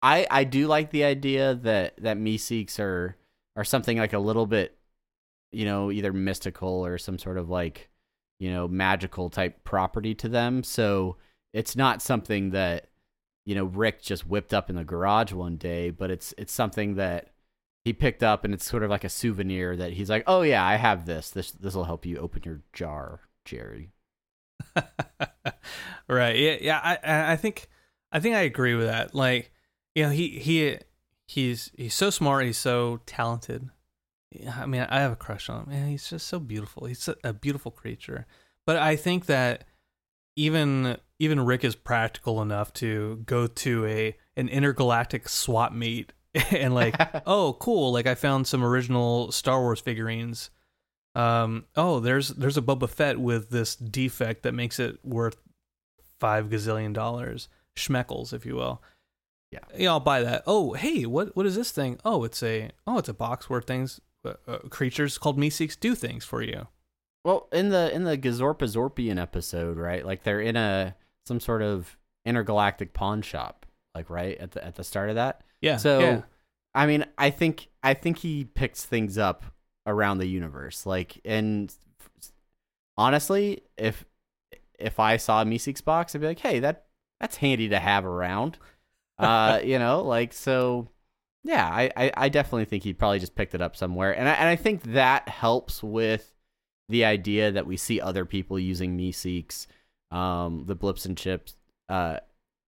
I I do like the idea that that Meeseeks are are something like a little bit you know, either mystical or some sort of like, you know, magical type property to them. So it's not something that, you know, Rick just whipped up in the garage one day, but it's it's something that he picked up and it's sort of like a souvenir that he's like, "Oh yeah, I have this. This this will help you open your jar, Jerry." [laughs] right. Yeah. Yeah. I- I think I think I agree with that. Like, you know, he he he's he's so smart. He's so talented. I mean, I have a crush on him. Man, he's just so beautiful. He's a beautiful creature. But I think that even even Rick is practical enough to go to a an intergalactic swap meet [laughs] and like, [laughs] oh, cool! Like I found some original Star Wars figurines. Um, oh, there's there's a Boba Fett with this defect that makes it worth five gazillion dollars, schmeckles, if you will. Yeah. yeah, I'll buy that. Oh, hey, what what is this thing? Oh, it's a oh, it's a box where things uh, uh, creatures called Meeseeks do things for you. Well, in the in the Gazorpazorpian episode, right? Like they're in a some sort of intergalactic pawn shop, like right at the at the start of that. Yeah. So, yeah. I mean, I think I think he picks things up around the universe. Like, and honestly, if if I saw a Meeseeks box, I'd be like, hey, that that's handy to have around. [laughs] Uh, you know, like so. Yeah, I, I, I definitely think he probably just picked it up somewhere, and I, and I think that helps with the idea that we see other people using Meeseeks, um, the Blips and Chitz uh,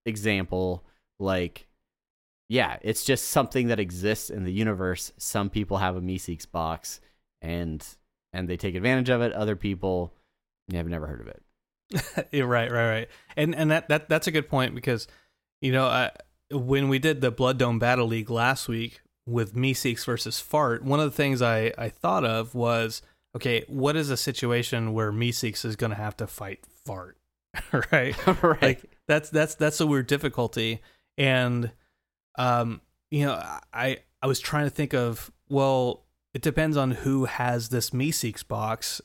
example, like yeah, it's just something that exists in the universe. Some people have a Meeseeks box, and and they take advantage of it. Other people have never heard of it. [laughs] right, right, right. And and that, that that's a good point because you know uh, when we did the Blood Dome Battle League last week with Meeseeks versus Fart, one of the things I I thought of was okay, what is a situation where Meeseeks is going to have to fight Fart, [laughs] right? [laughs] right. Like that's that's that's a weird difficulty, and um, you know, I I was trying to think of well, it depends on who has this Meeseeks box,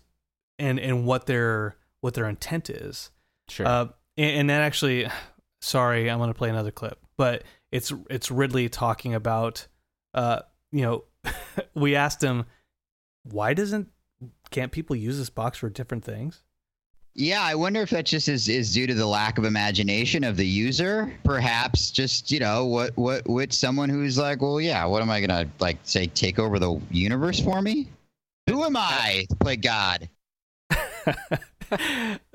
and and what their what their intent is. sure. Uh, and, and that actually, [sighs] sorry, I'm gonna play another clip, but it's it's Ridley talking about, uh, you know, [laughs] we asked him, why doesn't can't people use this box for different things? Yeah, I wonder if that just is, is due to the lack of imagination of the user. Perhaps just, you know, what what with someone who's like, well, yeah, what am I gonna like say take over the universe for me? Who am I to play God? [laughs]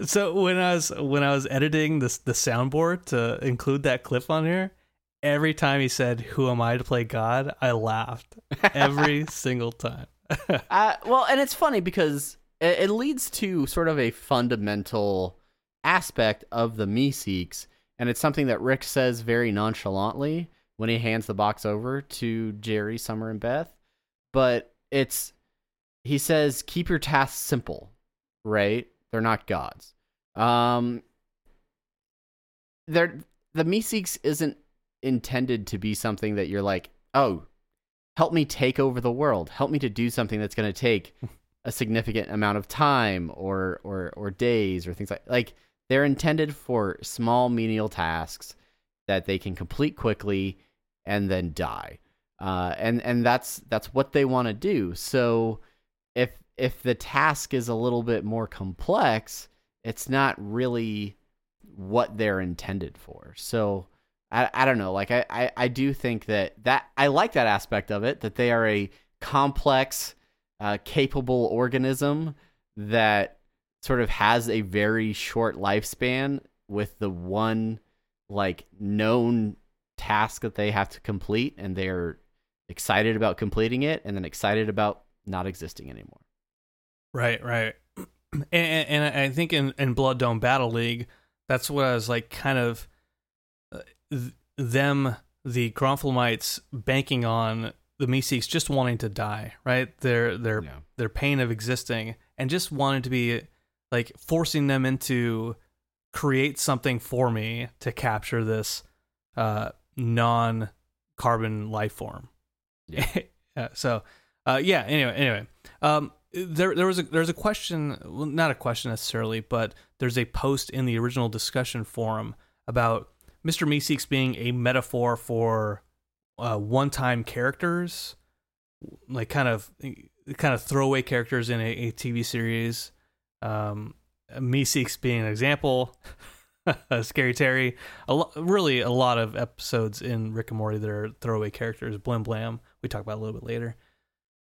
so when I was when I was editing this the soundboard to include that clip on here, every time he said "Who am I to play God?" I laughed [laughs] every single time. [laughs] Uh, well, and it's funny because it, it leads to sort of a fundamental aspect of the Meeseeks, and it's something that Rick says very nonchalantly when he hands the box over to Jerry, Summer, and Beth. But it's he says, "Keep your tasks simple." Right? They're not gods. Um, they're the Meeseeks isn't intended to be something that you're like, oh, help me take over the world. Help me to do something that's going to take a significant amount of time or or or days or things like like they're intended for small menial tasks that they can complete quickly and then die. Uh, and and that's that's what they want to do. So if if the task is a little bit more complex, it's not really what they're intended for. So I, I don't know. Like I, I, I do think that that I like that aspect of it that they are a complex, uh, capable organism that sort of has a very short lifespan with the one like known task that they have to complete and they're excited about completing it and then excited about not existing anymore. Right, right. [clears throat] And, and I think in, in Blood Dome Battle League, that's what I was like, kind of th- them, the Gromflomites, banking on the Meeseeks just wanting to die, right? Their their Yeah. their pain of existing and just wanting to be like forcing them into create something for me to capture this uh, non carbon life form. Yeah. [laughs] Yeah, so uh, yeah. Anyway, anyway, um, there there was a there's a question, well, not a question necessarily, but there's a post in the original discussion forum about Mr. Meeseeks being a metaphor for uh, one-time characters, like kind of kind of throwaway characters in a, a TV series. Um, Meeseeks being an example. [laughs] Scary Terry, a lo- really a lot of episodes in Rick and Morty that are throwaway characters. Blim Blam, we talk about a little bit later.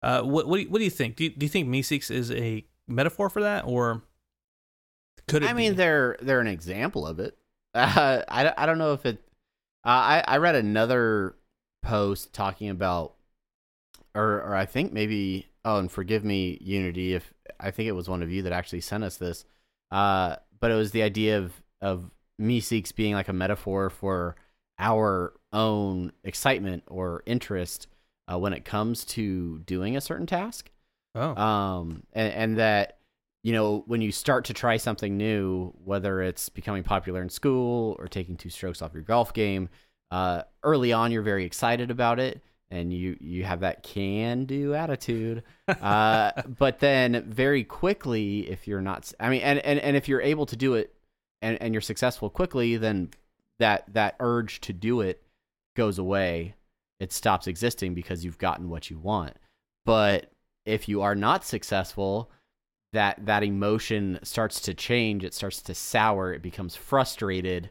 Uh, what what do you, what do you think? Do you, do you think Meeseeks is a metaphor for that, or could it? I mean, be? they're they're an example of it. Uh, [laughs] I, I don't know if it. Uh, I I read another post talking about, or or I think maybe oh, and forgive me, Unity, if I think it was one of you that actually sent us this. Uh, but it was the idea of of Meeseeks being like a metaphor for our own excitement or interest uh, when it comes to doing a certain task. Oh. Um, and, and that you know when you start to try something new, whether it's becoming popular in school or taking two strokes off your golf game, uh, early on you're very excited about it and you you have that can do attitude uh, [laughs] but then very quickly if you're not i mean and, and and if you're able to do it and and you're successful quickly then that that urge to do it goes away. It stops existing because you've gotten what you want. But if you are not successful that that emotion starts to change it starts to sour it becomes frustrated.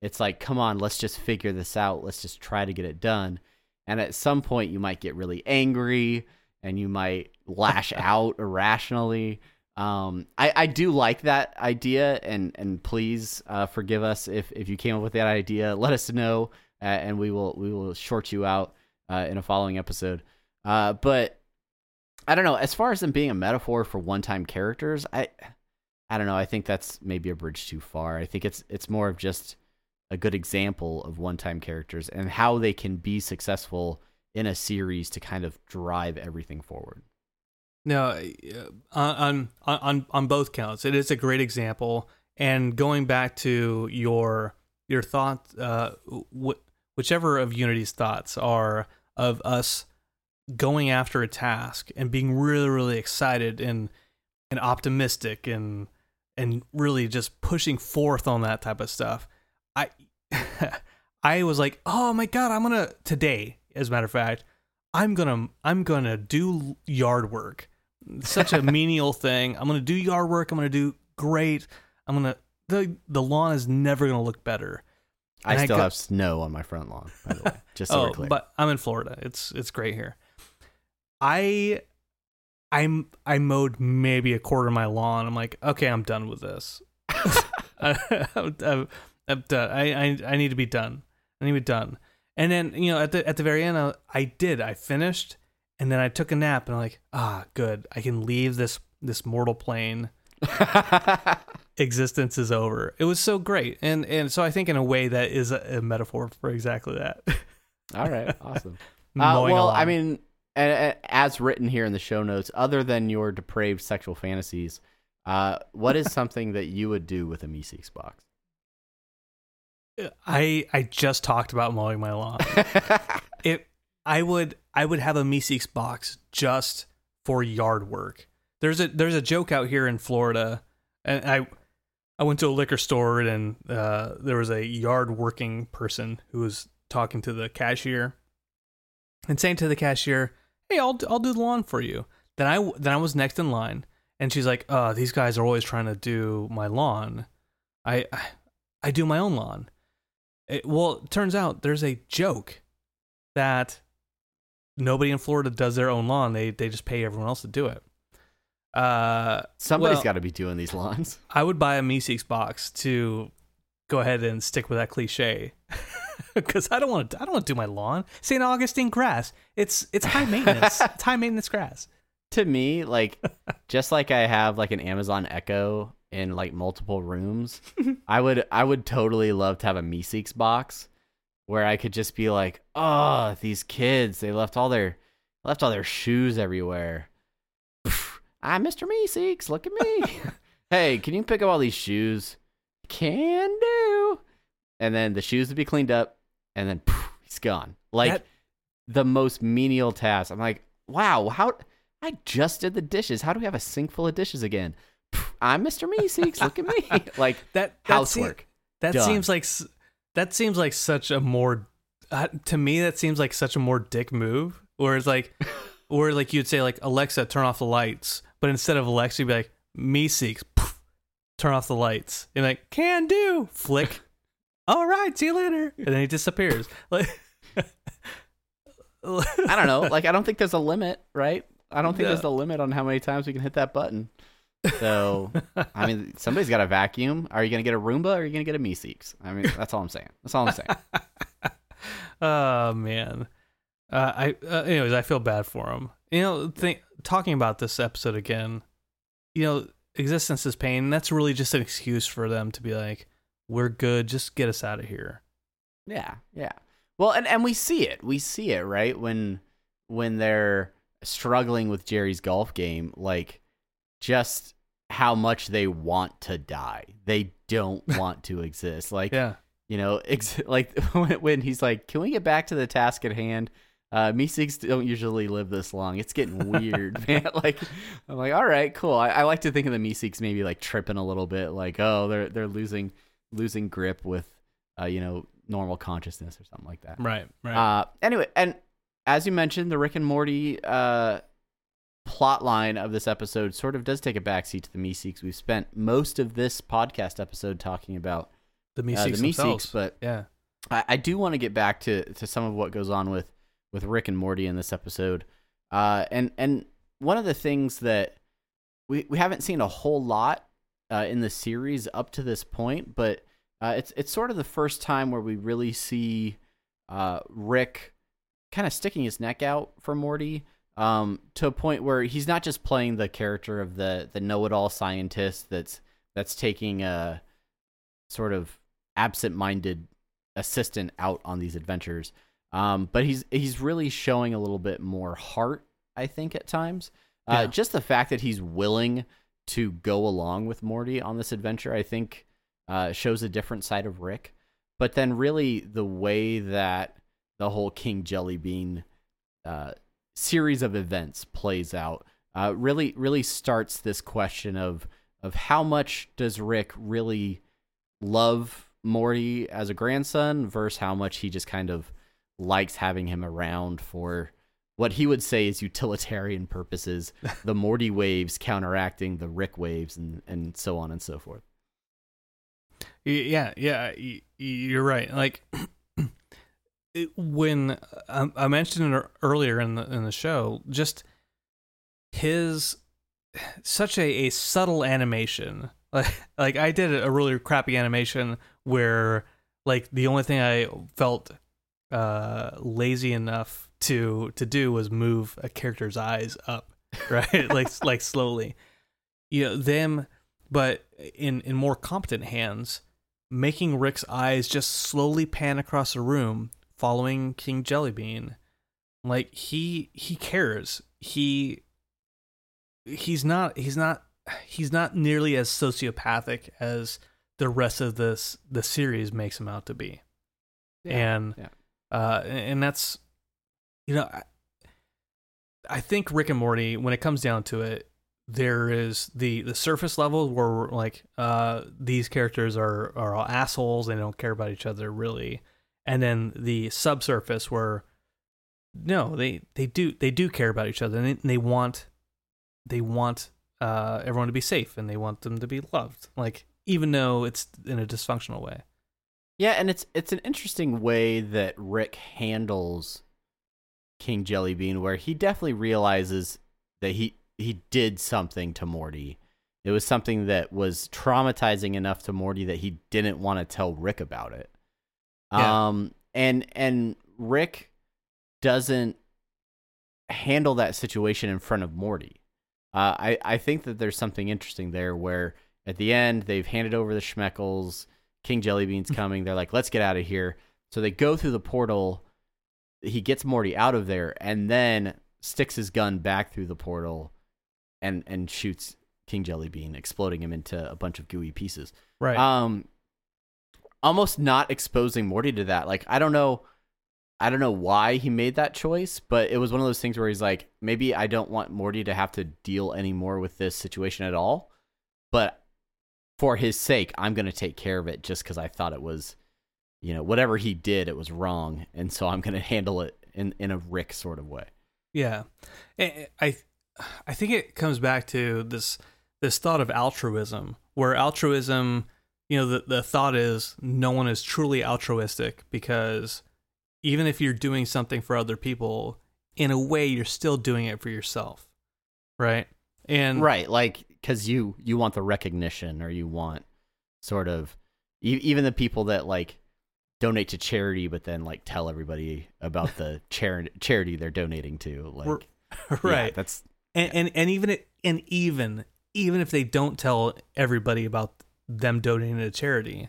It's like come on let's just figure this out. Let's just try to get it done. And at some point you might get really angry and you might lash [laughs] out irrationally. Um, I, I do like that idea and and please uh, forgive us if, if you came up with that idea. Let us know uh, and we will we will short you out uh, in a following episode. Uh, but I don't know as far as them being a metaphor for one-time characters I I don't know I think that's maybe a bridge too far I think it's it's more of just a good example of one-time characters and how they can be successful in a series to kind of drive everything forward. No, uh, on on on on both counts, it is a great example. And going back to your your thought, uh, wh- whichever of Unity's thoughts are of us going after a task and being really really excited and and optimistic and and really just pushing forth on that type of stuff. I [laughs] I was like, oh my god, I'm gonna today, as a matter of fact, I'm gonna I'm gonna do yard work. Such a [laughs] menial thing. I'm gonna do yard work. I'm gonna do great. I'm gonna the the lawn is never gonna look better. I And I still got- have snow on my front lawn, by the way. Just so oh, we're clear. but I'm in Florida. It's it's great here. I I'm I mowed maybe a quarter of my lawn. I'm like, okay, I'm done with this. [laughs] [laughs] I'm, I'm, I'm done. I, I I need to be done. I need to be done. And then you know at the at the very end, I, I did. I finished, and then I took a nap, and I'm like, ah, good. I can leave this this mortal plane. [laughs] Existence is over. It was so great, and and so I think in a way that is a, a metaphor for exactly that. All right, awesome. Uh, well, I mean, as written here in the show notes, other than your depraved sexual fantasies, uh, what is [laughs] something that you would do with a Meeseeks box? I I just talked about mowing my lawn. [laughs] it I would I would have a Meeseeks box just for yard work. There's a there's a joke out here in Florida, and I I went to a liquor store and uh, there was a yard working person who was talking to the cashier and saying to the cashier, "Hey, I'll I'll do the lawn for you." Then I then I was next in line, and she's like, "Uh, these guys are always trying to do my lawn. I I, I do my own lawn." It, well, it turns out there's a joke that nobody in Florida does their own lawn. They they just pay everyone else to do it. Uh, Somebody's well, got to be doing these lawns. I would buy a Meeseeks box to go ahead and stick with that cliche. [laughs] [laughs] Because I don't want to. I don't want to do my lawn. St. Augustine grass. It's it's high maintenance. [laughs] it's high maintenance grass. to me, like just like I have like an Amazon Echo in like multiple rooms, [laughs] I would I would totally love to have a Meeseeks box where I could just be like, oh, these kids, they left all their left all their shoes everywhere. [sighs] Ah, I'm Mr. Meeseeks, look at me. hey, can you pick up all these shoes? Can do. And then the shoes would be cleaned up, and then poof, he's gone. Like That- the most menial task. I'm like, wow, how I just did the dishes. How do we have a sink full of dishes again? Pff, I'm Mr. Meeseeks. Look at me. [laughs] [laughs] Like That that se- housework. That Done. seems like that seems like such a more uh, to me that seems like such a more dick move. Where it's like, [laughs] where like you'd say like Alexa, turn off the lights, but instead of Alexa, you'd be like Meeseeks, turn off the lights, and like can do flick. All right, see you later, and then he disappears. Like, [laughs] I don't know. Like I don't think there's a limit, right? I don't think No. there's a limit on how many times we can hit that button. So [laughs] I mean, somebody's got a vacuum. Are you gonna get a Roomba or are you gonna get a Meeseeks? I mean, that's all I'm saying. That's all I'm saying. [laughs] oh man. Uh, I uh, anyways, I feel bad for him. You know, think talking about this episode again. You know, existence is pain. That's really just an excuse for them to be like, "We're good. Just get us out of here." Yeah, yeah. Well, and and we see it. We see it right when when they're struggling with Jerry's golf game, like just how much they want to die. They don't [laughs] want to exist. Like, Yeah. you know, [laughs] ex- like [laughs] when he's like, "Can we get back to the task at hand?" Uh, Meeseeks don't usually live this long. It's getting weird, man. Like, I'm like, all right, cool. I, I like to think of the Meeseeks maybe like tripping a little bit, like, oh, they're they're losing losing grip with, uh, you know, normal consciousness or something like that. Right. Right. Uh, anyway, and as you mentioned, the Rick and Morty uh, plot line of this episode sort of does take a backseat to the Meeseeks. We've spent most of this podcast episode talking about the uh, Meeseeks the themselves. Meeseeks, but yeah. I, I do want to get back to, to some of what goes on with, with Rick and Morty in this episode. Uh, and, and one of the things that we, we haven't seen a whole lot uh, in the series up to this point, but uh, it's it's sort of the first time where we really see uh, Rick kind of sticking his neck out for Morty um, to a point where he's not just playing the character of the the know-it-all scientist that's that's taking a sort of absent-minded assistant out on these adventures. Um, but he's he's really showing a little bit more heart, I think, at times. Uh, Yeah. Just the fact that he's willing to go along with Morty on this adventure, I think, uh, shows a different side of Rick. But then, really, the way that the whole King Jellybean uh, series of events plays out uh, really, really starts this question of of how much does Rick really love Morty as a grandson versus how much he just kind of likes having him around for what he would say is utilitarian purposes, [laughs] the Morty waves counteracting the Rick waves and, and so on and so forth. Yeah, yeah, you're right. Like [clears throat] when I, I mentioned it earlier in the in the show, just his such a, a subtle animation. [laughs] Like like I did a really crappy animation where like the only thing I felt uh lazy enough to to do was move a character's eyes up, [laughs] right? like like slowly. You know, them but in in more competent hands, making Rick's eyes just slowly pan across the room, following King Jellybean. Like he he cares. He he's not he's not he's not nearly as sociopathic as the rest of this the series makes him out to be. and yeah. uh and that's you know I, I think Rick and Morty when it comes down to it there is the the surface level where like uh these characters are are all assholes they don't care about each other really. And then the subsurface where no they they do they do care about each other and they, they want they want uh everyone to be safe and they want them to be loved like even though it's in a dysfunctional way. Yeah, and it's it's an interesting way that Rick handles King Jellybean, where he definitely realizes that he he did something to Morty. It was something that was traumatizing enough to Morty that he didn't want to tell Rick about it. Yeah. Um, and and Rick doesn't handle that situation in front of Morty. Uh, I I think that there's something interesting there where at the end they've handed over the Schmeckles. King Jellybean's [laughs] coming. They're like, let's get out of here. So they go through the portal. He gets Morty out of there and then sticks his gun back through the portal and and shoots King Jellybean, exploding him into a bunch of gooey pieces. right Um almost not exposing Morty to that. Like I don't know I don't know why he made that choice, but it was one of those things where he's like, maybe I don't want Morty to have to deal anymore with this situation at all. But for his sake, I'm going to take care of it just because I thought it was, you know, whatever he did, it was wrong. And so I'm going [laughs] to handle it in, in a Rick sort of way. Yeah, I I think it comes back to this this thought of altruism, where altruism, you know, the the thought is no one is truly altruistic because even if you're doing something for other people, in a way you're still doing it for yourself, right? And right. Like, because you, you want the recognition or you want sort of, even the people that like donate to charity, but then like tell everybody about the chari- charity they're donating to. Like, We're- [laughs] yeah, right, that's and, and and even it, and even even if they don't tell everybody about them donating to charity,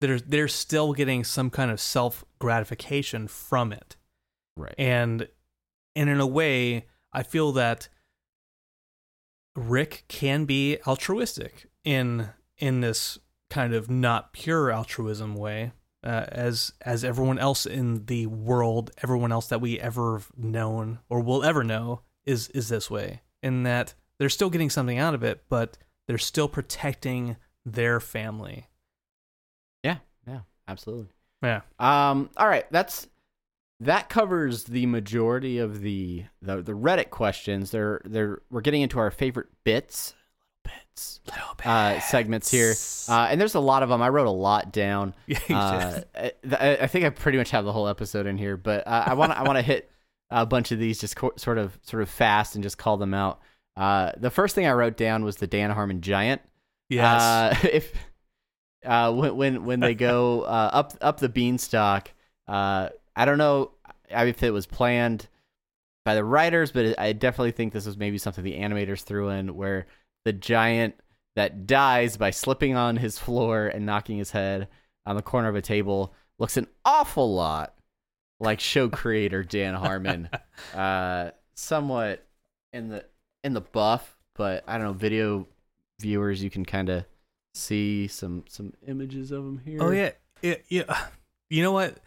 they're they're still getting some kind of self gratification from it. Right. And and in a way, I feel that Rick can be altruistic in in this kind of not pure altruism way, uh, as as everyone else in the world, everyone else that we ever known or will ever know is is this way. In that they're still getting something out of it, but they're still protecting their family. yeah. Yeah. Absolutely. Yeah. Um. All right. That's that covers the majority of the the, the Reddit questions. They're they're we're getting into our favorite bits, bits, Little bit. uh, segments here. Uh, and there's a lot of them. I wrote a lot down. [laughs] Uh. I, I think I pretty much have the whole episode in here, but uh, I want I want to hit a bunch of these just co- sort of sort of fast and just call them out. Uh, the first thing I wrote down was the Dan Harmon giant. yes. Uh, [laughs] if uh, when when when they go [laughs] uh, up up the beanstalk, uh, I don't know if it was planned by the writers, but I definitely think this was maybe something the animators threw in, where the giant that dies by slipping on his floor and knocking his head on the corner of a table looks an awful lot like show creator Dan Harmon. [laughs] uh, somewhat in the in the buff, but I don't know. Video viewers, you can kind of see some some images of him here. Oh yeah, yeah, yeah. You know what?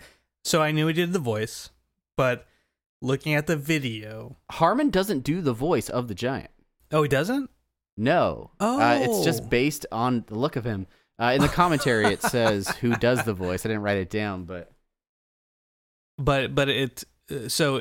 So I knew he did the voice, but looking at the video, Harmon doesn't do the voice of the giant. oh, he doesn't. No. Uh, it's Oh. just based on the look of him. Uh, in the commentary, it [laughs] says who does the voice. I didn't write it down, but, But but it. uh, So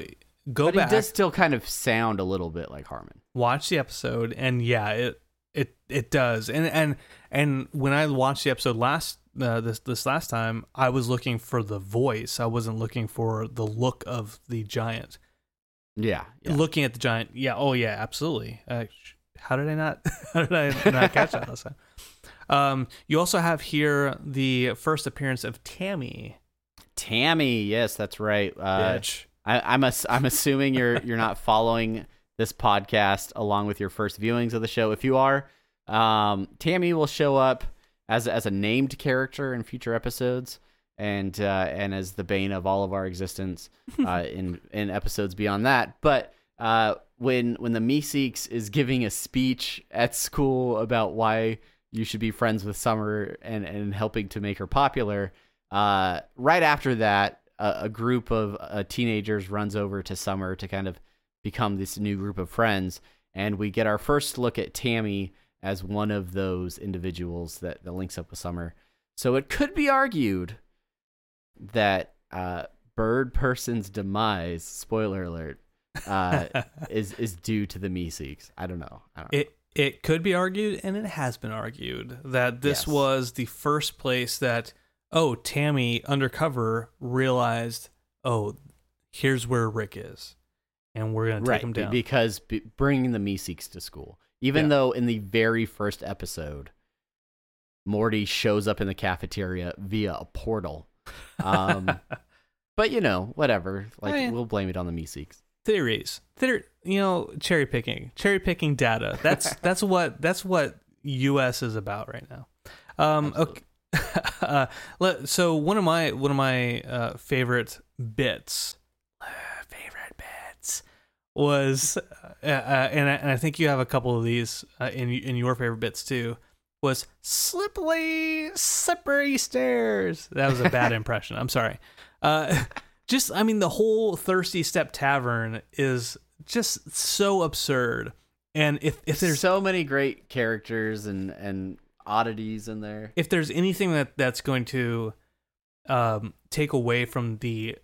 go but back, It does still kind of sound a little bit like Harmon. watch the episode, and yeah, it it it does. And and and when I watched the episode last uh, this this last time, I was looking for the voice. I wasn't looking for the look of the giant. Yeah. yeah. Looking at the giant, yeah, oh yeah, absolutely. Uh, sh- how did I not? [laughs] How did I not catch that last time? Um, you also have here the first appearance of Tammy. Tammy, yes, that's right. Uh, I, I'm ass- I'm assuming you're [laughs] you're not following this podcast along with your first viewings of the show. If you are, um, Tammy will show up as as a named character in future episodes, and uh, and as the bane of all of our existence [laughs] uh, in in episodes beyond that. But uh, when when the Meeseeks is giving a speech at school about why you should be friends with Summer and and helping to make her popular, uh, right after that, a, a group of uh, teenagers runs over to Summer to kind of become this new group of friends, and we get our first look at Tammy as one of those individuals that, that links up with Summer. So it could be argued that uh, Bird Person's demise, spoiler alert, uh, [laughs] is is due to the Meeseeks. I don't know. I don't know. It it could be argued, and it has been argued that this Yes. was the first place that oh Tammy undercover realized oh here's where Rick is, and we're gonna take right him down. because b- bringing the Meeseeks to school, even Yeah. though in the very first episode, Morty shows up in the cafeteria via a portal. Um, [laughs] but you know, whatever. Like I mean- we'll blame it on the Meeseeks. Theories. Theor- you know, cherry picking, cherry picking data. That's [laughs] that's what that's what US is about right now. Um, okay. [laughs] uh, let, so one of my one of my uh, favorite bits, uh, favorite bits was, uh, uh, and I, and I think you have a couple of these uh, in in your favorite bits too. Was slippery, slippery stairs. That was a bad [laughs] impression. I'm sorry. Uh, just I mean the whole Thirsty Step Tavern is just so absurd. And if if there's so many great characters and and oddities in there. if there's anything that that's going to um take away from the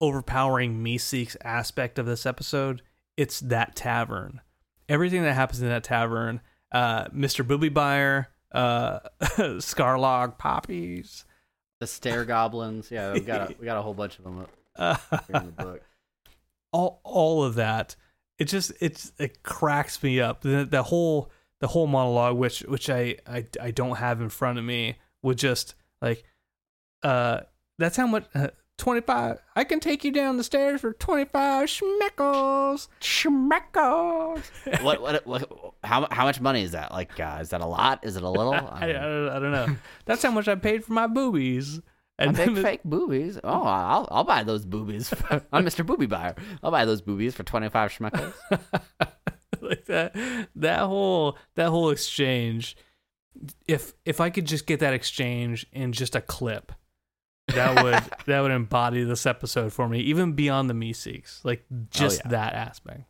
overpowering Meeseeks aspect of this episode, it's that tavern. Everything that happens in that tavern, uh Mr. Booby Buyer, uh [laughs] Scarlog Poppies, The stair goblins. Yeah, we got a, [laughs] we got a whole bunch of them up uh, here in the [laughs] book. all all of that it just it's it cracks me up the, the whole the whole monologue which which I, I i don't have in front of me would just like uh that's how much uh, 25 I can take you down the stairs for 25 schmeckles. Schmeckles. [laughs] what, what, what, how, how much money is that? Like, uh, is that a lot? Is it a little? [laughs] I, I, I don't know. That's how much I paid for my boobies. And then big fake boobies. Oh, [laughs] I'll I'll buy those boobies. I'm Mr. Booby Buyer. I'll buy those boobies for 25 schmeckles. [laughs] like that that whole that whole exchange if if I could just get that exchange in just a clip that would [laughs] that would embody this episode for me even beyond the Meeseeks. like oh, just yeah. that aspect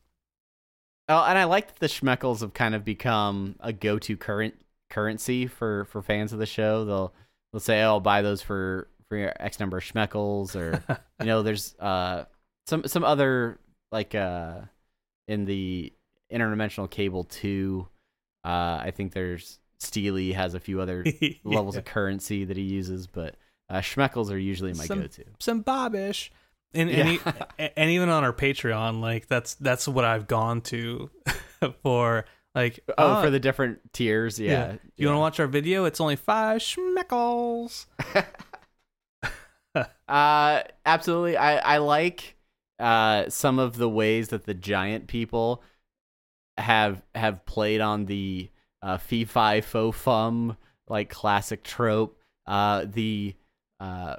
Oh, and I like that the schmeckles have kind of become a go-to current currency for for fans of the show. They'll they'll say, "Oh, I'll buy those for for your X number of schmeckles," or [laughs] you know, there's uh some some other like uh in the interdimensional cable two. Uh, I think there's Steely has a few other [laughs] levels of currency that he uses, but uh, schmeckles are usually my Some- go-to. some bobbish and and, e- [laughs] and even on our patreon like that's that's what i've gone to for like Oh, for the different tiers, yeah. you want to watch our video? It's only five schmeckles Uh, absolutely. I I like uh some of the ways that the giant people have have played on the uh fee fi fo fum like classic trope. Uh, the uh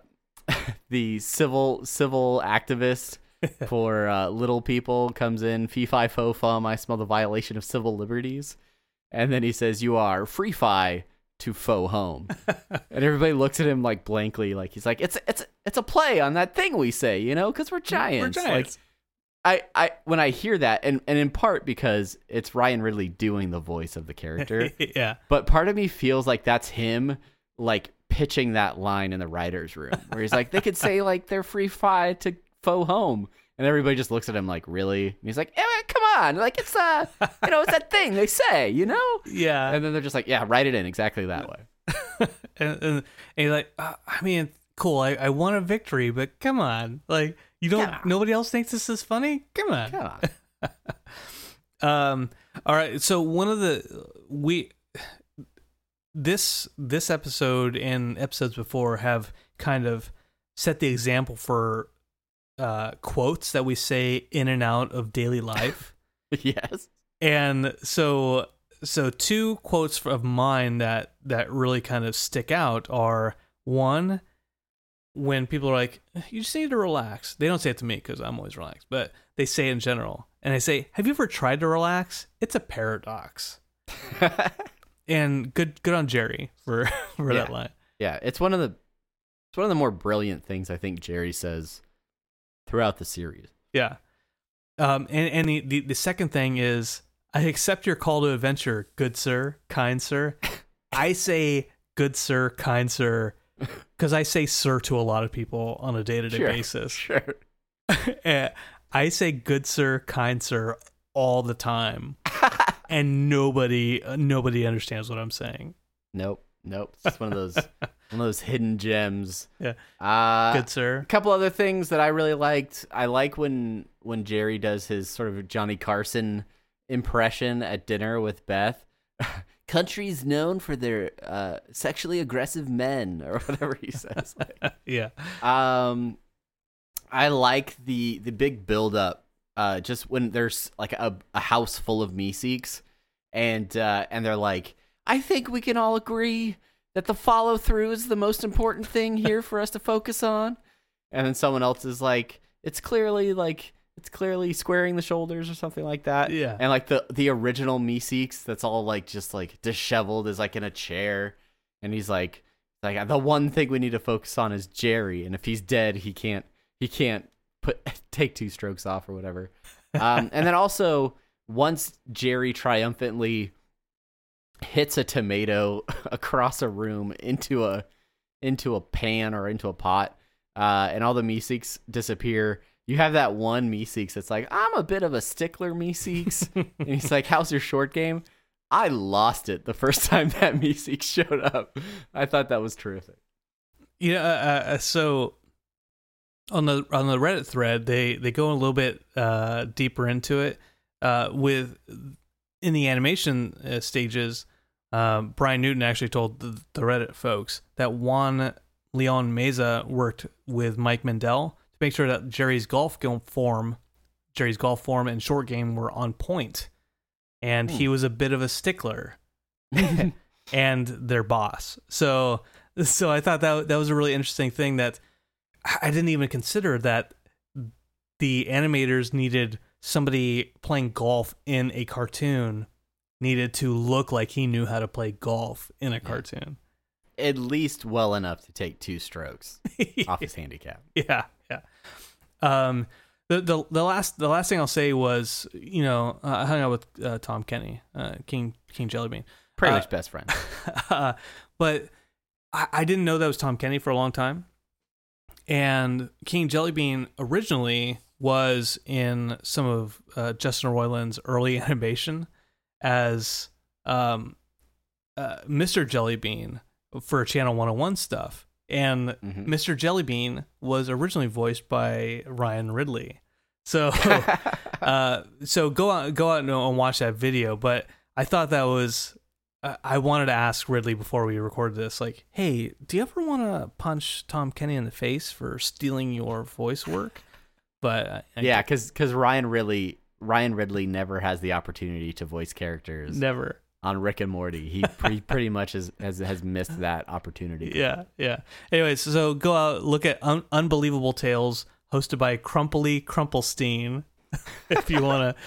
[laughs] the civil civil activist [laughs] for uh, little people comes in fee fi fo fum. I smell the violation of civil liberties, and then he says, "You are free fi." To faux home, [laughs] and everybody looks at him like blankly, like he's like, "It's it's it's a play on that thing we say, you know, because we're giants." we're Like, I, I when I hear that, and, and in part because it's Ryan Ridley doing the voice of the character, [laughs] yeah. but part of me feels like that's him like pitching that line in the writers' room where he's like, they could say like they're free fi to faux home, and everybody just looks at him like, really? And he's like, eh, come on, like it's a, you know, it's that thing they say, you know? yeah And then they're just like, yeah, write it in exactly that way. [laughs] and, and, and you're like, uh, I mean, cool. I, I won a victory, but come on, like you don't. On. Nobody else thinks this is funny. Come on. Come on. [laughs] Um. All right. So one of the we this this episode and episodes before have kind of set the example for uh, quotes that we say in and out of daily life. [laughs] yes. and so so two quotes of mine that that really kind of stick out are one when people are like you just need to relax. They don't say it to me because i'm always relaxed but they say in general. And i say have you ever tried to relax? It's a paradox. [laughs] And good good on jerry for [laughs] for that line. Yeah, it's one of the it's one of the more brilliant things I think Jerry says throughout the series. Yeah. Um, and and the, the, the second thing is, I accept your call to adventure, good sir, kind sir. [laughs] I say good sir, kind sir, because I say sir to a lot of people on a day to day basis. Sure. [laughs] Eh, I say good sir, kind sir all the time, [laughs] and nobody uh, nobody understands what I'm saying. Nope. Nope. It's one of those one of those hidden gems. Yeah. Uh Good sir. a couple other things that I really liked. I like when when Jerry does his sort of Johnny Carson impression at dinner with Beth. [laughs] Countries known for their uh, sexually aggressive men, or [laughs] whatever he says. Like, [laughs] Yeah. Um, I like the the big build up. Uh, just when there's like a, a house full of Meeseeks, and uh, and they're like, I think we can all agree that the follow through is the most important thing here for us to focus on. And then someone else is like, it's clearly like it's clearly squaring the shoulders or something like that. Yeah. And like the the original Meeseeks, that's all like just like disheveled, is like in a chair, and he's like, like the one thing we need to focus on is Jerry, and if he's dead, he can't he can't put [laughs] take two strokes off or whatever. Um, and then also once Jerry triumphantly hits a tomato [laughs] across a room into a into a pan or into a pot, uh, and all the Meeseeks disappear. You have that one Meeseeks that's like, I'm a bit of a stickler, Meeseeks. [laughs] and he's like, How's your short game? I lost it the first [laughs] time that Meeseeks showed up. I thought that was terrific. Yeah. Uh, uh, so on the on the Reddit thread, they they go a little bit uh, deeper into it uh, with in the animation uh, stages. Um, Bryan Newton actually told the, the Reddit folks that Juan Leon Meza worked with Mike Mendel to make sure that Jerry's golf go- form, Jerry's golf form and short game were on point, and he was a bit of a stickler, [laughs] and their boss. So, so I thought that that was a really interesting thing that I didn't even consider that the animators needed somebody playing golf in a cartoon needed to look like he knew how to play golf in a cartoon. At least well enough to take two strokes [laughs] off his handicap. yeah, yeah. Um, the, the the last the last thing I'll say was you know uh, I hung out with uh, Tom Kenny, uh, King King Jellybean, Pretty Uh, much best friend. [laughs] uh, but I, I didn't know that was Tom Kenny for a long time. And King Jellybean originally was in some of uh, Justin Roiland's early [laughs] animation as um, uh, Mr. Jellybean for Channel 101 stuff. And Mhm. Mr. Jellybean was originally voiced by Ryan Ridley. So [laughs] uh, so go out go out and, and watch that video. But I thought that was I- I wanted to ask Ridley before we recorded this, like, hey, do you ever want to punch Tom Kenny in the face for stealing your voice work? But I, yeah, because because Ryan Ridley Ryan Ridley never has the opportunity to voice characters never. on Rick and Morty. He [laughs] pre- pretty much has, has has missed that opportunity. Yeah, yeah. Anyways, so go out look at Un- Unbelievable Tales, hosted by Crumply Crumplestein. [laughs] if you want to.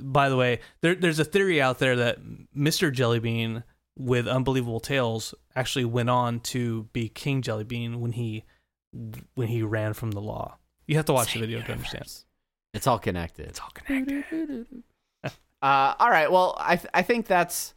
By the way, there, there's a theory out there that Mr. Jellybean with Unbelievable Tales actually went on to be King Jellybean when he when he ran from the law. You have to watch Same the video to understand. It's all connected. It's all connected. [laughs] Uh, all right. Well, I th- I think that's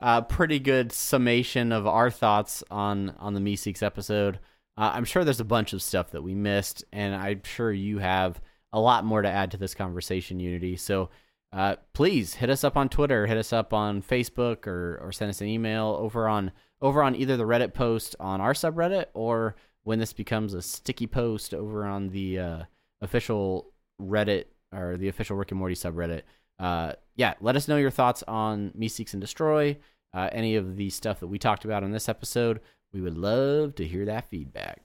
a pretty good summation of our thoughts on on the Meeseeks episode. Uh, I'm sure there's a bunch of stuff that we missed, and I'm sure you have a lot more to add to this conversation, Unity. So uh, please hit us up on Twitter, hit us up on Facebook, or or send us an email over on over on either the Reddit post on our subreddit or when this becomes a sticky post over on the uh, official Reddit or the official Rick and Morty subreddit. Uh, yeah, let us know your thoughts on Meeseeks and Destroy, uh, any of the stuff that we talked about in this episode. We would love to hear that feedback.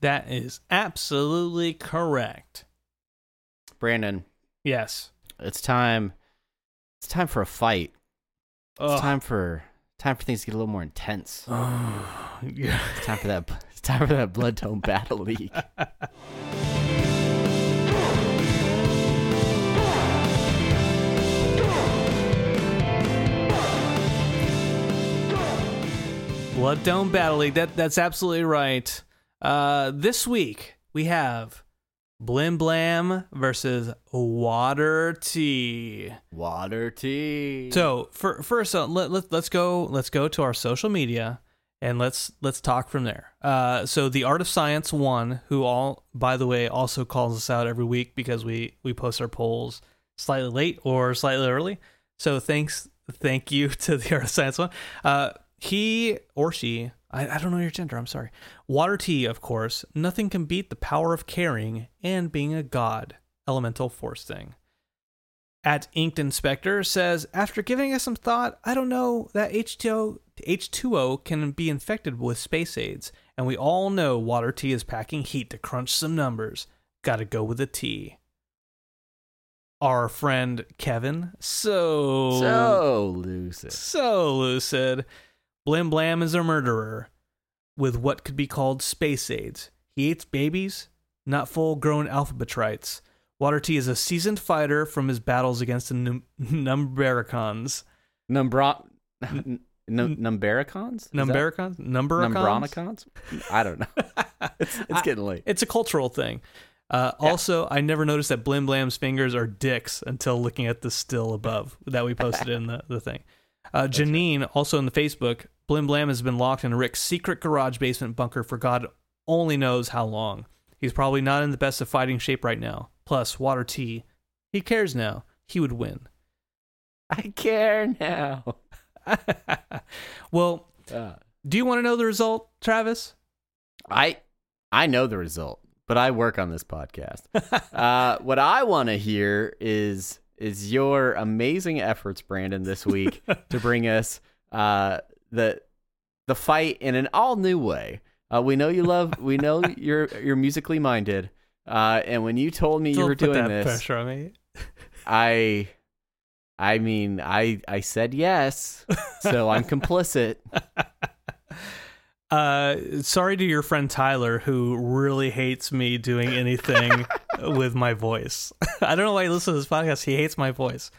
That is absolutely correct. Brandon, Yes. it's time. It's time for a fight. It's time for time for things to get a little more intense. [sighs] yeah. It's time for that. [laughs] It's [laughs] time for that blood dome battle league. [laughs] Blood Dome Battle League. That that's absolutely right. Uh, this week we have Blim Blam versus Water Tea. Water tea. So for, first, uh, let, let let's go let's go to our social media and let's let's talk from there. Uh, so the Art of Science one, who all by the way also calls us out every week because we we post our polls slightly late or slightly early. So thanks, thank you [laughs] to the Art of Science one. Uh, he or she, I, I don't know your gender. I'm sorry. Water tea, of course. Nothing can beat the power of caring and being a god. Elemental force thing at Inked Inspector says, after giving us some thought, I don't know that H2O, H2O can be infected with space aids, and we all know Water Tea is packing heat to crunch some numbers. Gotta go with the tea. Our friend Kevin, so so lucid. so lucid. Blim Blam is a murderer with what could be called space aids. He eats babies, not full grown alphabetrites. Water Tea is a seasoned fighter from his battles against the Num- [laughs] Numbericons. Numbra. [laughs] N- num- Numbericons? Numbericons? Numbericons? I don't know. [laughs] It's it's I- getting late. It's a cultural thing. Uh, Also, I never noticed that Blim Blam's fingers are dicks until looking at the still above that we posted in the, the thing. Uh, Janine, also in the Facebook, Blim Blam has been locked in Rick's secret garage basement bunker for God only knows how long. He's probably not in the best of fighting shape right now. Plus, Water Tea. He cares now. He would win. I care now. [laughs] well, Uh, do you want to know the result, Travis? I I know the result, but I work on this podcast. [laughs] uh, what I want to hear is is your amazing efforts, Brandon, this week [laughs] to bring us uh, the the fight in an all new way Uh, we know you love. We know you're you're musically minded. Uh, and when you told me you Don't were put doing this, pressure on me. I, I mean, I I said yes, so I'm [laughs] complicit. Uh, sorry to your friend Tyler, who really hates me doing anything [laughs] with my voice. [laughs] I don't know why he listens to this podcast. He hates my voice.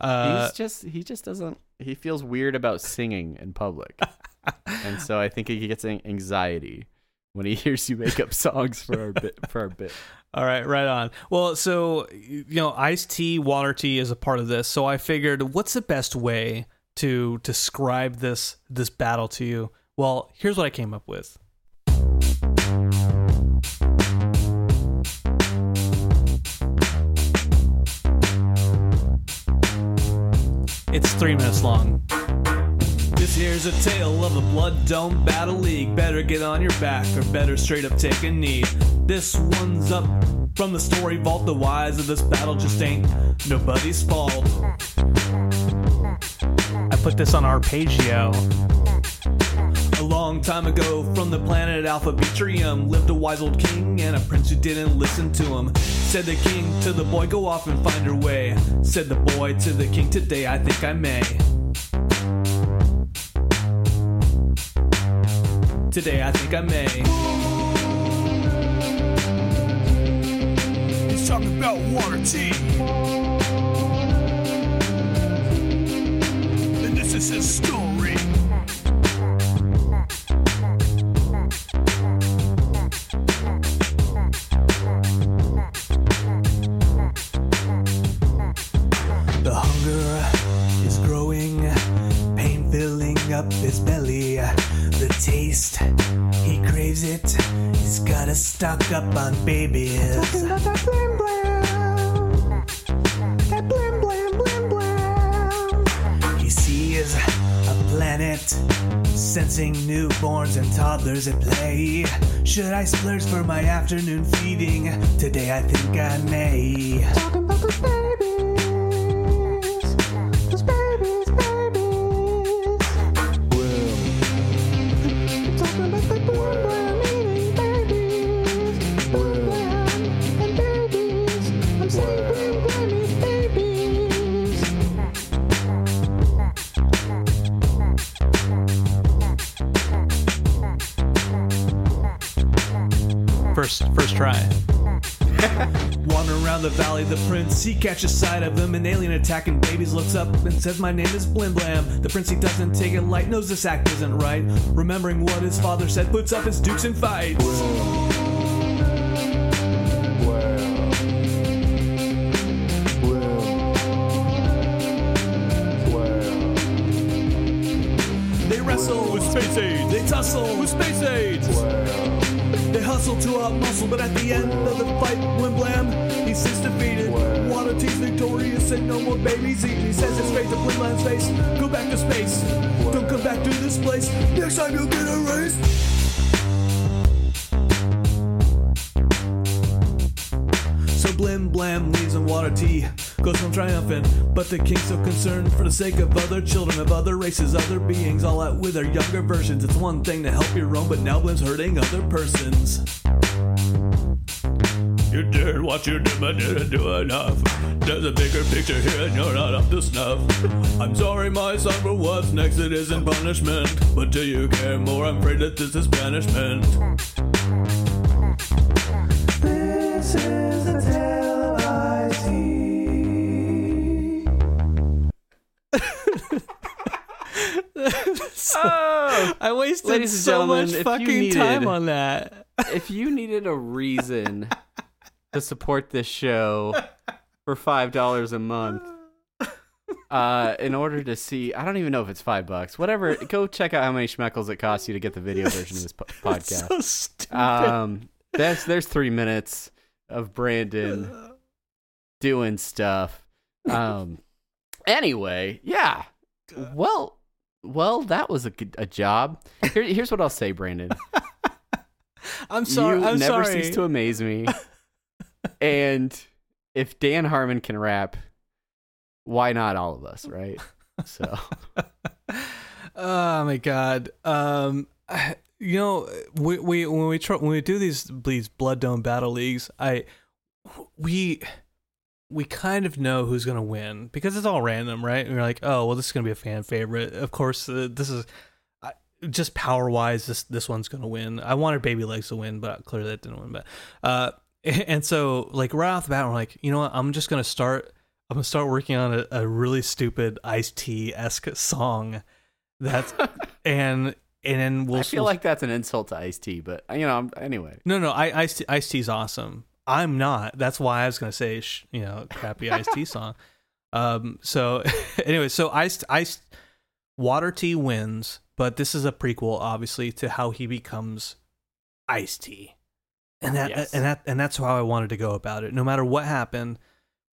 Uh, He's just he just doesn't. He feels weird about singing in public, and so I think he gets anxiety when he [laughs] hears you make up songs for our bit for our bit. [laughs] All right, right on. Well, so you know, iced tea, water tea is a part of this. So I figured, what's the best way to describe this this battle to you? Well, here's what I came up with. It's three minutes long. This here's a tale of a blood dome battle league. Better get on your back or better straight up take a knee. This one's up from the story vault. The wise of this battle just ain't nobody's fault. I put this on Arpeggio. A long time ago, from the planet Alphabetrium, lived a wise old king and a prince who didn't listen to him. Said the king to the boy, Go off and find your way. Said the boy to the king, Today I think I may. Today I think I may. He's talking about water tea. And this is his story. Stock up on babies. He sees a planet, sensing newborns and toddlers at play. Should I splurge for my afternoon feeding? Today I think I may. First, the valley, the prince he catches sight of them. An alien attacking babies looks up and says, "My name is Blim Blam." The prince he doesn't take it light, knows this act isn't right. Remembering what his father said, puts up his dukes and fights. The king's so concerned for the sake of other children, of other races, other beings, all out with their younger versions. It's one thing to help your own, but now Blim's hurting other persons. You did what you did, but didn't do enough. There's a bigger picture here, and you're not up to snuff. I'm sorry, my son, for what's next. It isn't punishment, but do you care more? I'm afraid that this is banishment. Wasted Ladies and so gentlemen, much if you fucking needed- time on that. if you needed a reason to support this show for five dollars a month, uh, in order to see, I don't even know if it's five bucks. Whatever, go check out how many schmeckles it costs you to get the video version of this po- podcast. So stupid. Um, there's there's three minutes of Brandon doing stuff. Um, anyway, yeah. Well, well, that was a a job. Here, here's what I'll say, Brandon. [laughs] I'm sorry. You I'm never sorry. cease to amaze me. [laughs] and if Dan Harmon can rap, why not all of us, right? So [laughs] oh my god. Um you know, we, we when we try when we do these these blood dome battle leagues, I we we kind of know who's gonna win because it's all random, right? And we're like, oh, well, this is gonna be a fan favorite. Of course, uh, this is uh, just power wise. This this one's gonna win. I wanted Baby Legs to win, but clearly that didn't win. But uh, [laughs] and so like right off the bat, we're like, you know what? I'm just gonna start. I'm gonna start working on a, a really stupid Ice T esque song. That's [laughs] and and then we'll I feel we'll- like that's an insult to Ice T, but you know, I'm, anyway. no, no, I Ice Ice T's awesome. I'm not. That's why I was gonna say, sh- you know, crappy Ice tea song. [laughs] Um. So, [laughs] anyway, so Ice Ice Water tea wins, but this is a prequel, obviously, to how he becomes Ice tea. and that Yes. and that and that's how I wanted to go about it. No matter what happened,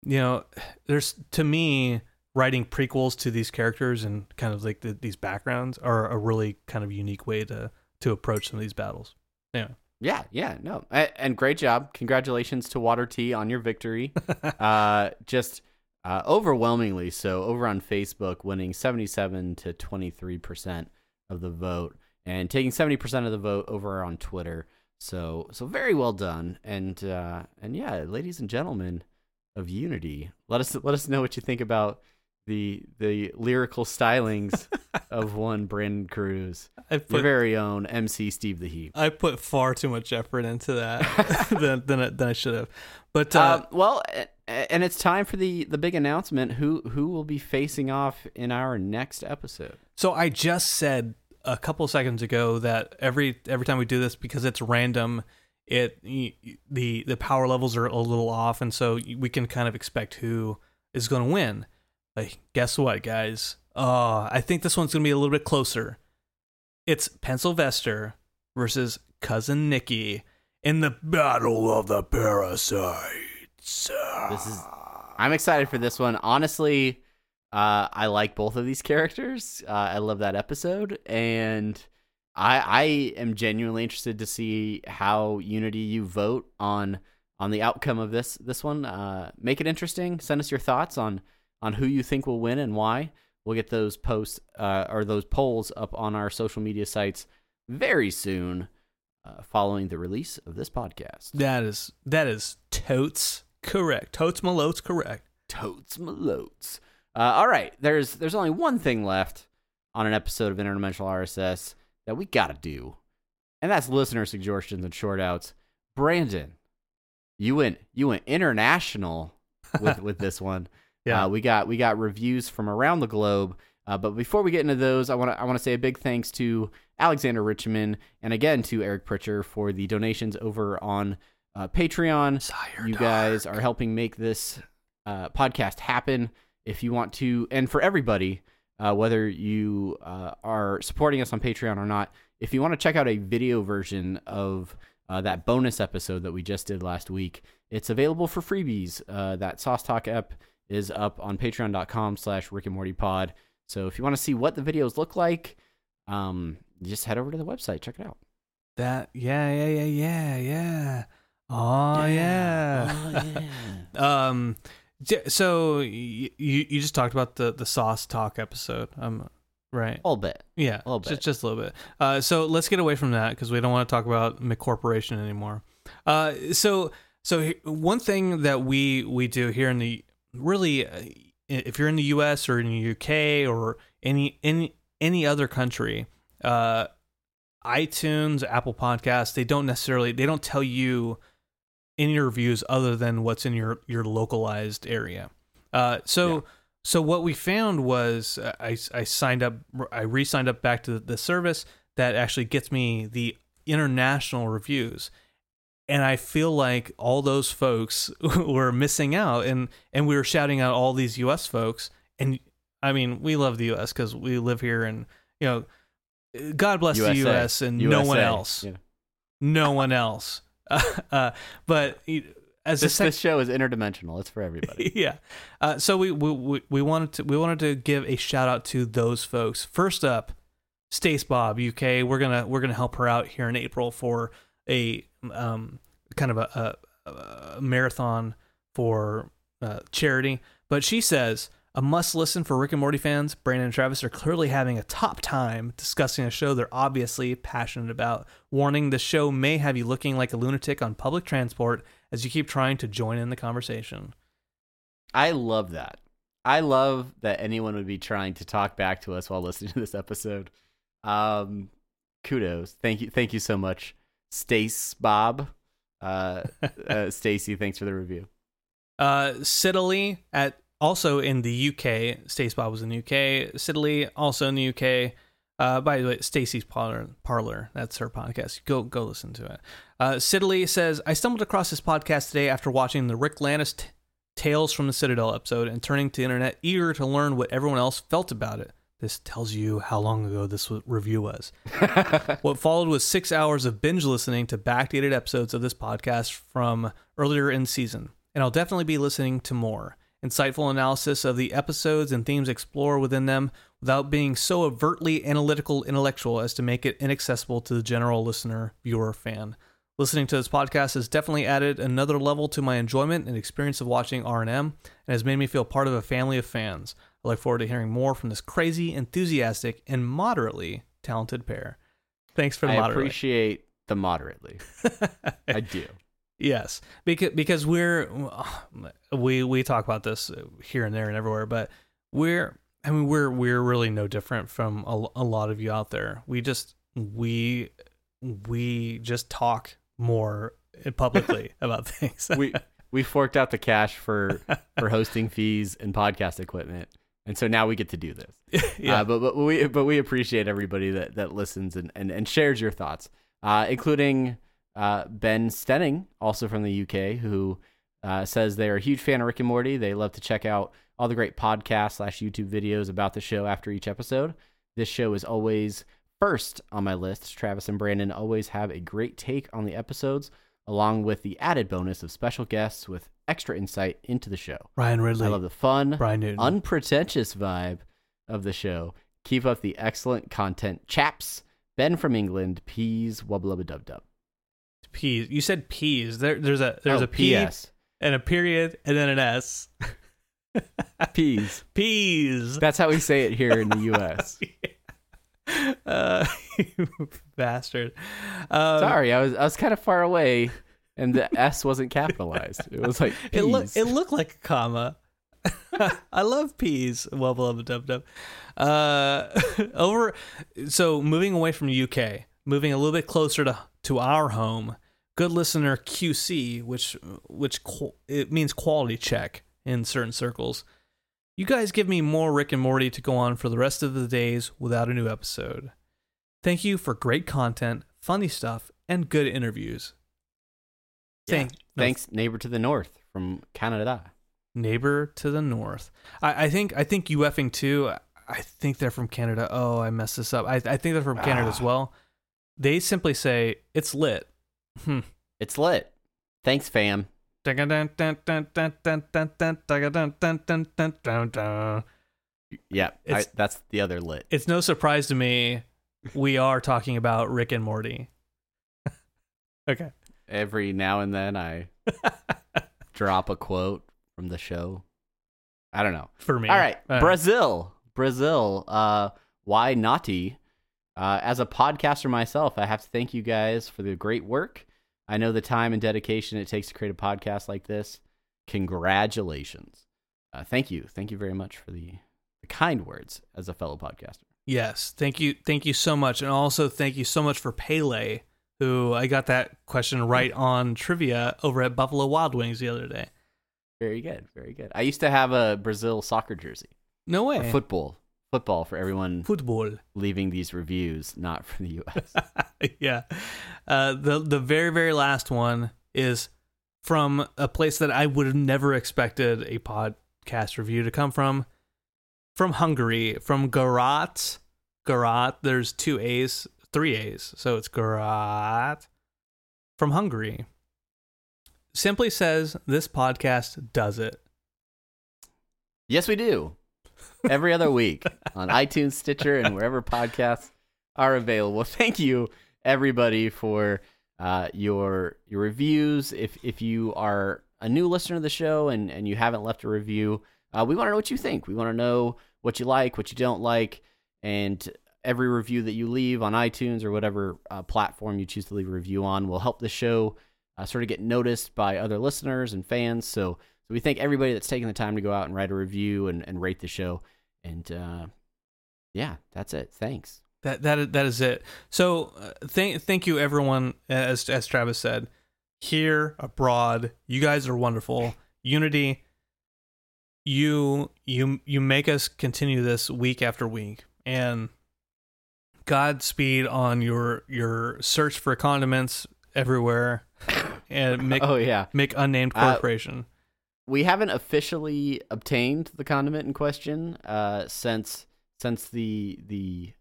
you know, there's to me writing prequels to these characters and kind of like the, these backgrounds are a really kind of unique way to to approach some of these battles. Yeah. Yeah, yeah, no, and great job. Congratulations to Water T on your victory. [laughs] uh, just uh, overwhelmingly so over on Facebook, winning seventy-seven to twenty-three percent of the vote, and taking seventy percent of the vote over on Twitter. So, so very well done. And uh, and yeah, ladies and gentlemen of Unity, let us let us know what you think about the the lyrical stylings [laughs] of one Brandon Cruz, I your very own MC Steve the Heap. I put far too much effort into that [laughs] than than I, than I should have. But uh, Uh, well, and it's time for the the big announcement. Who who will be facing off in our next episode? so I just said a couple seconds ago that every every time we do this because it's random, it the the power levels are a little off, and so we can kind of expect who is going to win. Like, guess what, guys? Uh, I think this one's to be a little bit closer. It's Pencilvester versus cousin Nicky in the Battle of the Parasites. This is. I'm excited for this one. Honestly, uh, I like both of these characters. Uh, I love that episode, and I I am genuinely interested to see how Unity you vote on on the outcome of this this one. Uh, make it interesting. Send us your thoughts on on who you think will win and why. We'll get those posts uh, or those polls up on our social media sites very soon, uh, following the release of this podcast. That is that is totes correct. Totes malotes correct. Totes Malotes. Uh, all right, there's there's only one thing left on an episode of Interdimensional RSS that we gotta do, and that's listener suggestions and short outs. Brandon, you went you went international with [laughs] with this one. Yeah. Uh, we got we got reviews from around the globe. Uh, but before we get into those, I want to I want to say a big thanks to Alexander Richmond and again to Eric Pritcher for the donations over on uh, Patreon. you guys are helping make this uh, podcast happen. If you want to, and for everybody, uh, whether you uh, are supporting us on Patreon or not, if you want to check out a video version of uh, that bonus episode that we just did last week, it's available for freebies. Uh, that Sauce Talk app is up on patreon.com slash Rick and Morty pod. So if you want to see what the videos look like, um, just head over to the website, check it out. That yeah yeah yeah yeah yeah. Oh yeah. oh yeah. um. So you you just talked about the the sauce talk episode. Um. Right. A little bit. Yeah, A little just, bit. just just a little bit. Uh, so let's get away from that because we don't want to talk about McCorporation anymore. Uh, so so one thing that we we do here in the really, uh, if you're in the U.S. or in the U.K. or any any any other country, uh, iTunes, Apple Podcasts, they don't necessarily they don't tell you any reviews other than what's in your your localized area. Uh, so Yeah. so what we found was uh, I I signed up I re-signed up back to the service that actually gets me the international reviews. And I feel like all those folks [laughs] were missing out and and we were shouting out all these US folks and I mean, we love the US cuz we live here and you know God bless the US and no one else. know. No one else. uh, but as This, sec- this show is interdimensional. It's for everybody. [laughs] yeah. Uh, so we, we we we wanted to we wanted to give a shout out to those folks. First up, Stace Bob UK. We're gonna we're gonna help her out here in April for a um kind of a, a, a marathon for uh, charity. But she says A must listen for Rick and Morty fans. Brandon and Travis are clearly having a top time discussing a show they're obviously passionate about. Warning the show may have you looking like a lunatic on public transport as you keep trying to join in the conversation. I love that. I love that anyone would be trying to talk back to us while listening to this episode. Um, kudos. Thank you. Thank you so much, Stace Bob. Uh, [laughs] uh Stacy, thanks for the review. Uh, Sidley at also in the UK. Stace Bob was in the UK. Sidley also in the UK. Uh, by the way, Stacy's parlor, parlor. That's her podcast. Go go listen to it. Uh, Sidley says, I stumbled across this podcast today after watching the Ricklantis t- Tales from the Citadel episode and turning to the internet, eager to learn what everyone else felt about it. This tells you how long ago this review was. [laughs] what followed was six hours of binge listening to backdated episodes of this podcast from earlier in season, and I'll definitely be listening to more. Insightful analysis of the episodes and themes explored within them without being so overtly analytical intellectual as to make it inaccessible to the general listener, viewer, fan. Listening to this podcast has definitely added another level to my enjoyment and experience of watching R&M and has made me feel part of a family of fans. I look forward to hearing more from this crazy, enthusiastic, and moderately talented pair. Thanks for the I moderately. appreciate the moderately. [laughs] I do. Yes, because because we're uh, we we talk about this here and there and everywhere, but we're I mean we're we're really no different from a, a lot of you out there. We just we we just talk more publicly [laughs] about things. We we forked out the cash for [laughs] for hosting fees and podcast equipment, and so now we get to do this. [laughs] yeah, Uh, but but we but we appreciate everybody that that listens and and, and shares your thoughts, uh, including uh, Ben Stenning, also from the UK, who uh, says they're a huge fan of Rick and Morty. They love to check out all the great podcast slash YouTube videos about the show after each episode. This show is always first on my list. Travis and Brandon always have a great take on the episodes, along with the added bonus of special guests with extra insight into the show. Ryan Ridley, I love the fun, Bryan Newton. unpretentious vibe of the show. Keep up the excellent content, chaps. Ben from England, peas, wubba dub dub. peas. You said peas. There, there's a there's Oh, a P PS. and a period and then an S. [laughs] Peas. Peas. That's how we say it here in the [laughs] U.S. [laughs] uh, bastard. Uh, Sorry, I was I was kind of far away, and the S wasn't capitalized. It was like It looked peas. it looked like a comma. [laughs] I love peas. Well, blah, dub dub. Uh, [laughs] over. So moving away from UK, moving a little bit closer to to our home. Good listener QC, which which qu- it means quality check in certain circles. You guys give me more Rick and Morty to go on for the rest of the days without a new episode. Thank you for great content, funny stuff, and good interviews. Yeah. No, Thanks, neighbor to the north from Canada. neighbor to the north. I, I think I think you effing too. I think they're from Canada. Oh, I messed this up. I, I think they're from Canada as Ah. well. They simply say it's lit. Hmm. It's lit. Thanks, fam. Yeah, I, that's the other lit. It's no surprise to me we are talking about Rick and Morty. [laughs] okay. Every now and then, I [laughs] drop a quote from the show. I don't know. For me. All right, Uh, Brazil, Brazil. Uh, why naughty? Uh, as a podcaster myself, I have to thank you guys for the great work. I know the time and dedication it takes to create a podcast like this. Congratulations. Uh, thank you, thank you very much for the, the kind words as a fellow podcaster. Yes. Thank you. Thank you so much. And also thank you so much for Pele, who I got that question right on trivia over at Buffalo Wild Wings the other day. Very good, very good. I used to have a Brazil soccer jersey, No or way. football, football for everyone Football. leaving these reviews, not from the U.S. [laughs] yeah. Uh, the the very very last one is from a place that I would have never expected a podcast review to come from. From Hungary, from Garat. Garat. There's two A's, three A's, so it's Garat. From Hungary. Simply says this podcast does it. Yes, we do. Every other week on [laughs] iTunes, Stitcher, and wherever podcasts are available. Thank you, everybody, for uh, your your reviews. If if you are a new listener to the show and, and you haven't left a review, uh, we want to know what you think. We want to know what you like, what you don't like, and every review that you leave on iTunes or whatever uh, platform you choose to leave a review on will help the show uh, sort of get noticed by other listeners and fans. So, so we thank everybody that's taking the time to go out and write a review and, and rate the show. And uh, yeah, that's it. Thanks. That that that is it. So uh, thank thank you everyone. As as Travis said, here abroad, you guys are wonderful. Unity, you you you make us continue this week after week, and Godspeed on your your search for condiments everywhere, and [laughs] make Oh yeah, make unnamed Uh, corporation. we haven't officially obtained the condiment in question uh, since since the the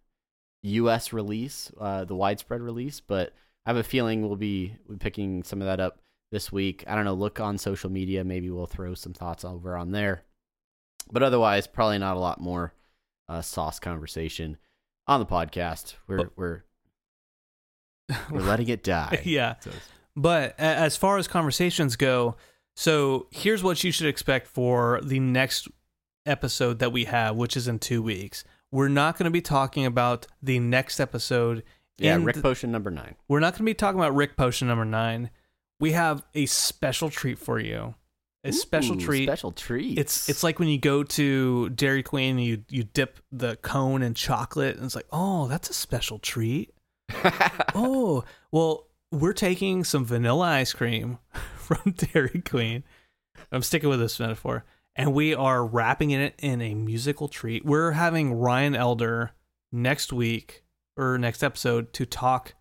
U.S. release, uh, the widespread release. But I have a feeling we'll be we'll be picking some of that up this week. I don't know. Look on social media. Maybe we'll throw some thoughts over on there. But otherwise, probably not a lot more uh, sauce conversation on the podcast. We're But- we're [laughs] we're letting it die. yeah. So- But as far as conversations go, so here's what you should expect for the next episode that we have, which is in two weeks. We're not going to be talking about the next episode. yeah, in Rick th- Potion number nine. we're not going to be talking about Rick Potion number nine. We have a special treat for you. A special treat. Special treat. It's it's like when you go to Dairy Queen and you you dip the cone in chocolate and it's like, "Oh, that's a special treat." [laughs] oh, well, we're taking some vanilla ice cream [laughs] from Dairy Queen. I'm sticking with this metaphor. And we are wrapping it in a musical treat. We're having Ryan Elder next week or next episode to talk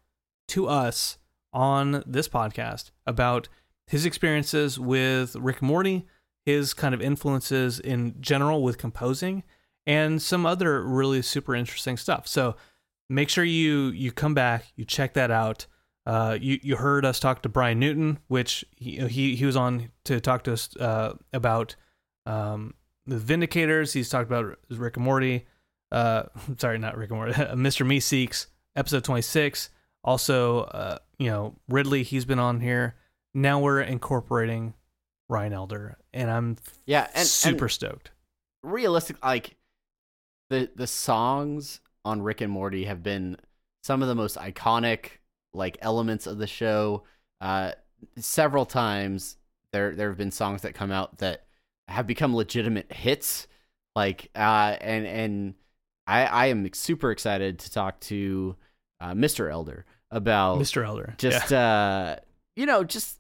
to us on this podcast about his experiences with Rick Morty, his kind of influences in general with composing, and some other really super interesting stuff. So make sure you you come back, you check that out. Uh, you you heard us talk to Bryan Newton, which he he, he was on to talk to us uh, about um, the Vindicators. He's talked about Rick and Morty. Uh, [laughs] sorry, not Rick and Morty. [laughs] Mr. Meeseeks, episode twenty six. Also, uh, you know Ridley. He's been on here. Now we're incorporating Ryan Elder, and I'm yeah, and super and stoked. realistic like the the songs on Rick and Morty have been some of the most iconic like elements of the show. Uh, several times there there have been songs that come out that have become legitimate hits. Like uh, and and I I am super excited to talk to uh, Mr. Elder about Mr. Elder, just uh you know just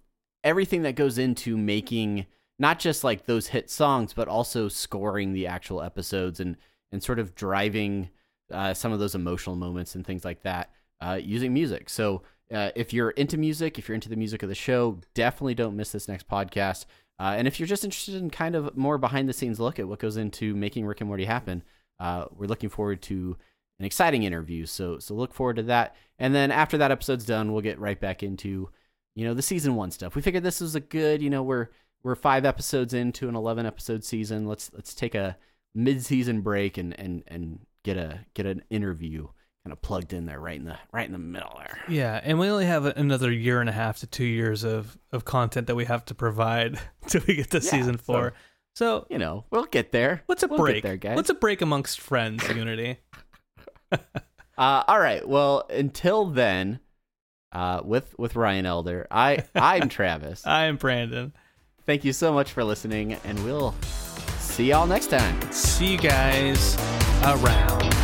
everything that goes into making not just like those hit songs but also scoring the actual episodes and and sort of driving uh, some of those emotional moments and things like that uh, using music so uh, if you're into music if you're into the music of the show definitely don't miss this next podcast uh, and if you're just interested in kind of more behind the scenes look at what goes into making rick and morty happen uh, we're looking forward to an exciting interview. So so look forward to that. And then after that episode's done, we'll get right back into you know the season one stuff. We figured this was a good you know we're we're five episodes into an eleven episode season. Let's let's take a mid season break and and and get a get an interview kind of plugged in there right in the right in the middle there. Yeah, and we only have another year and a half to two years of of content that we have to provide [laughs] till we get to Yeah, season four. So, You know we'll get there. what's a We'll get break? there, guys. What's a break amongst friends? Unity. [laughs] Uh, all right. Well, until then, uh, with with Ryan Elder, I I'm [laughs] Travis. I am Brandon. Thank you so much for listening, and we'll see y'all next time. See you guys around.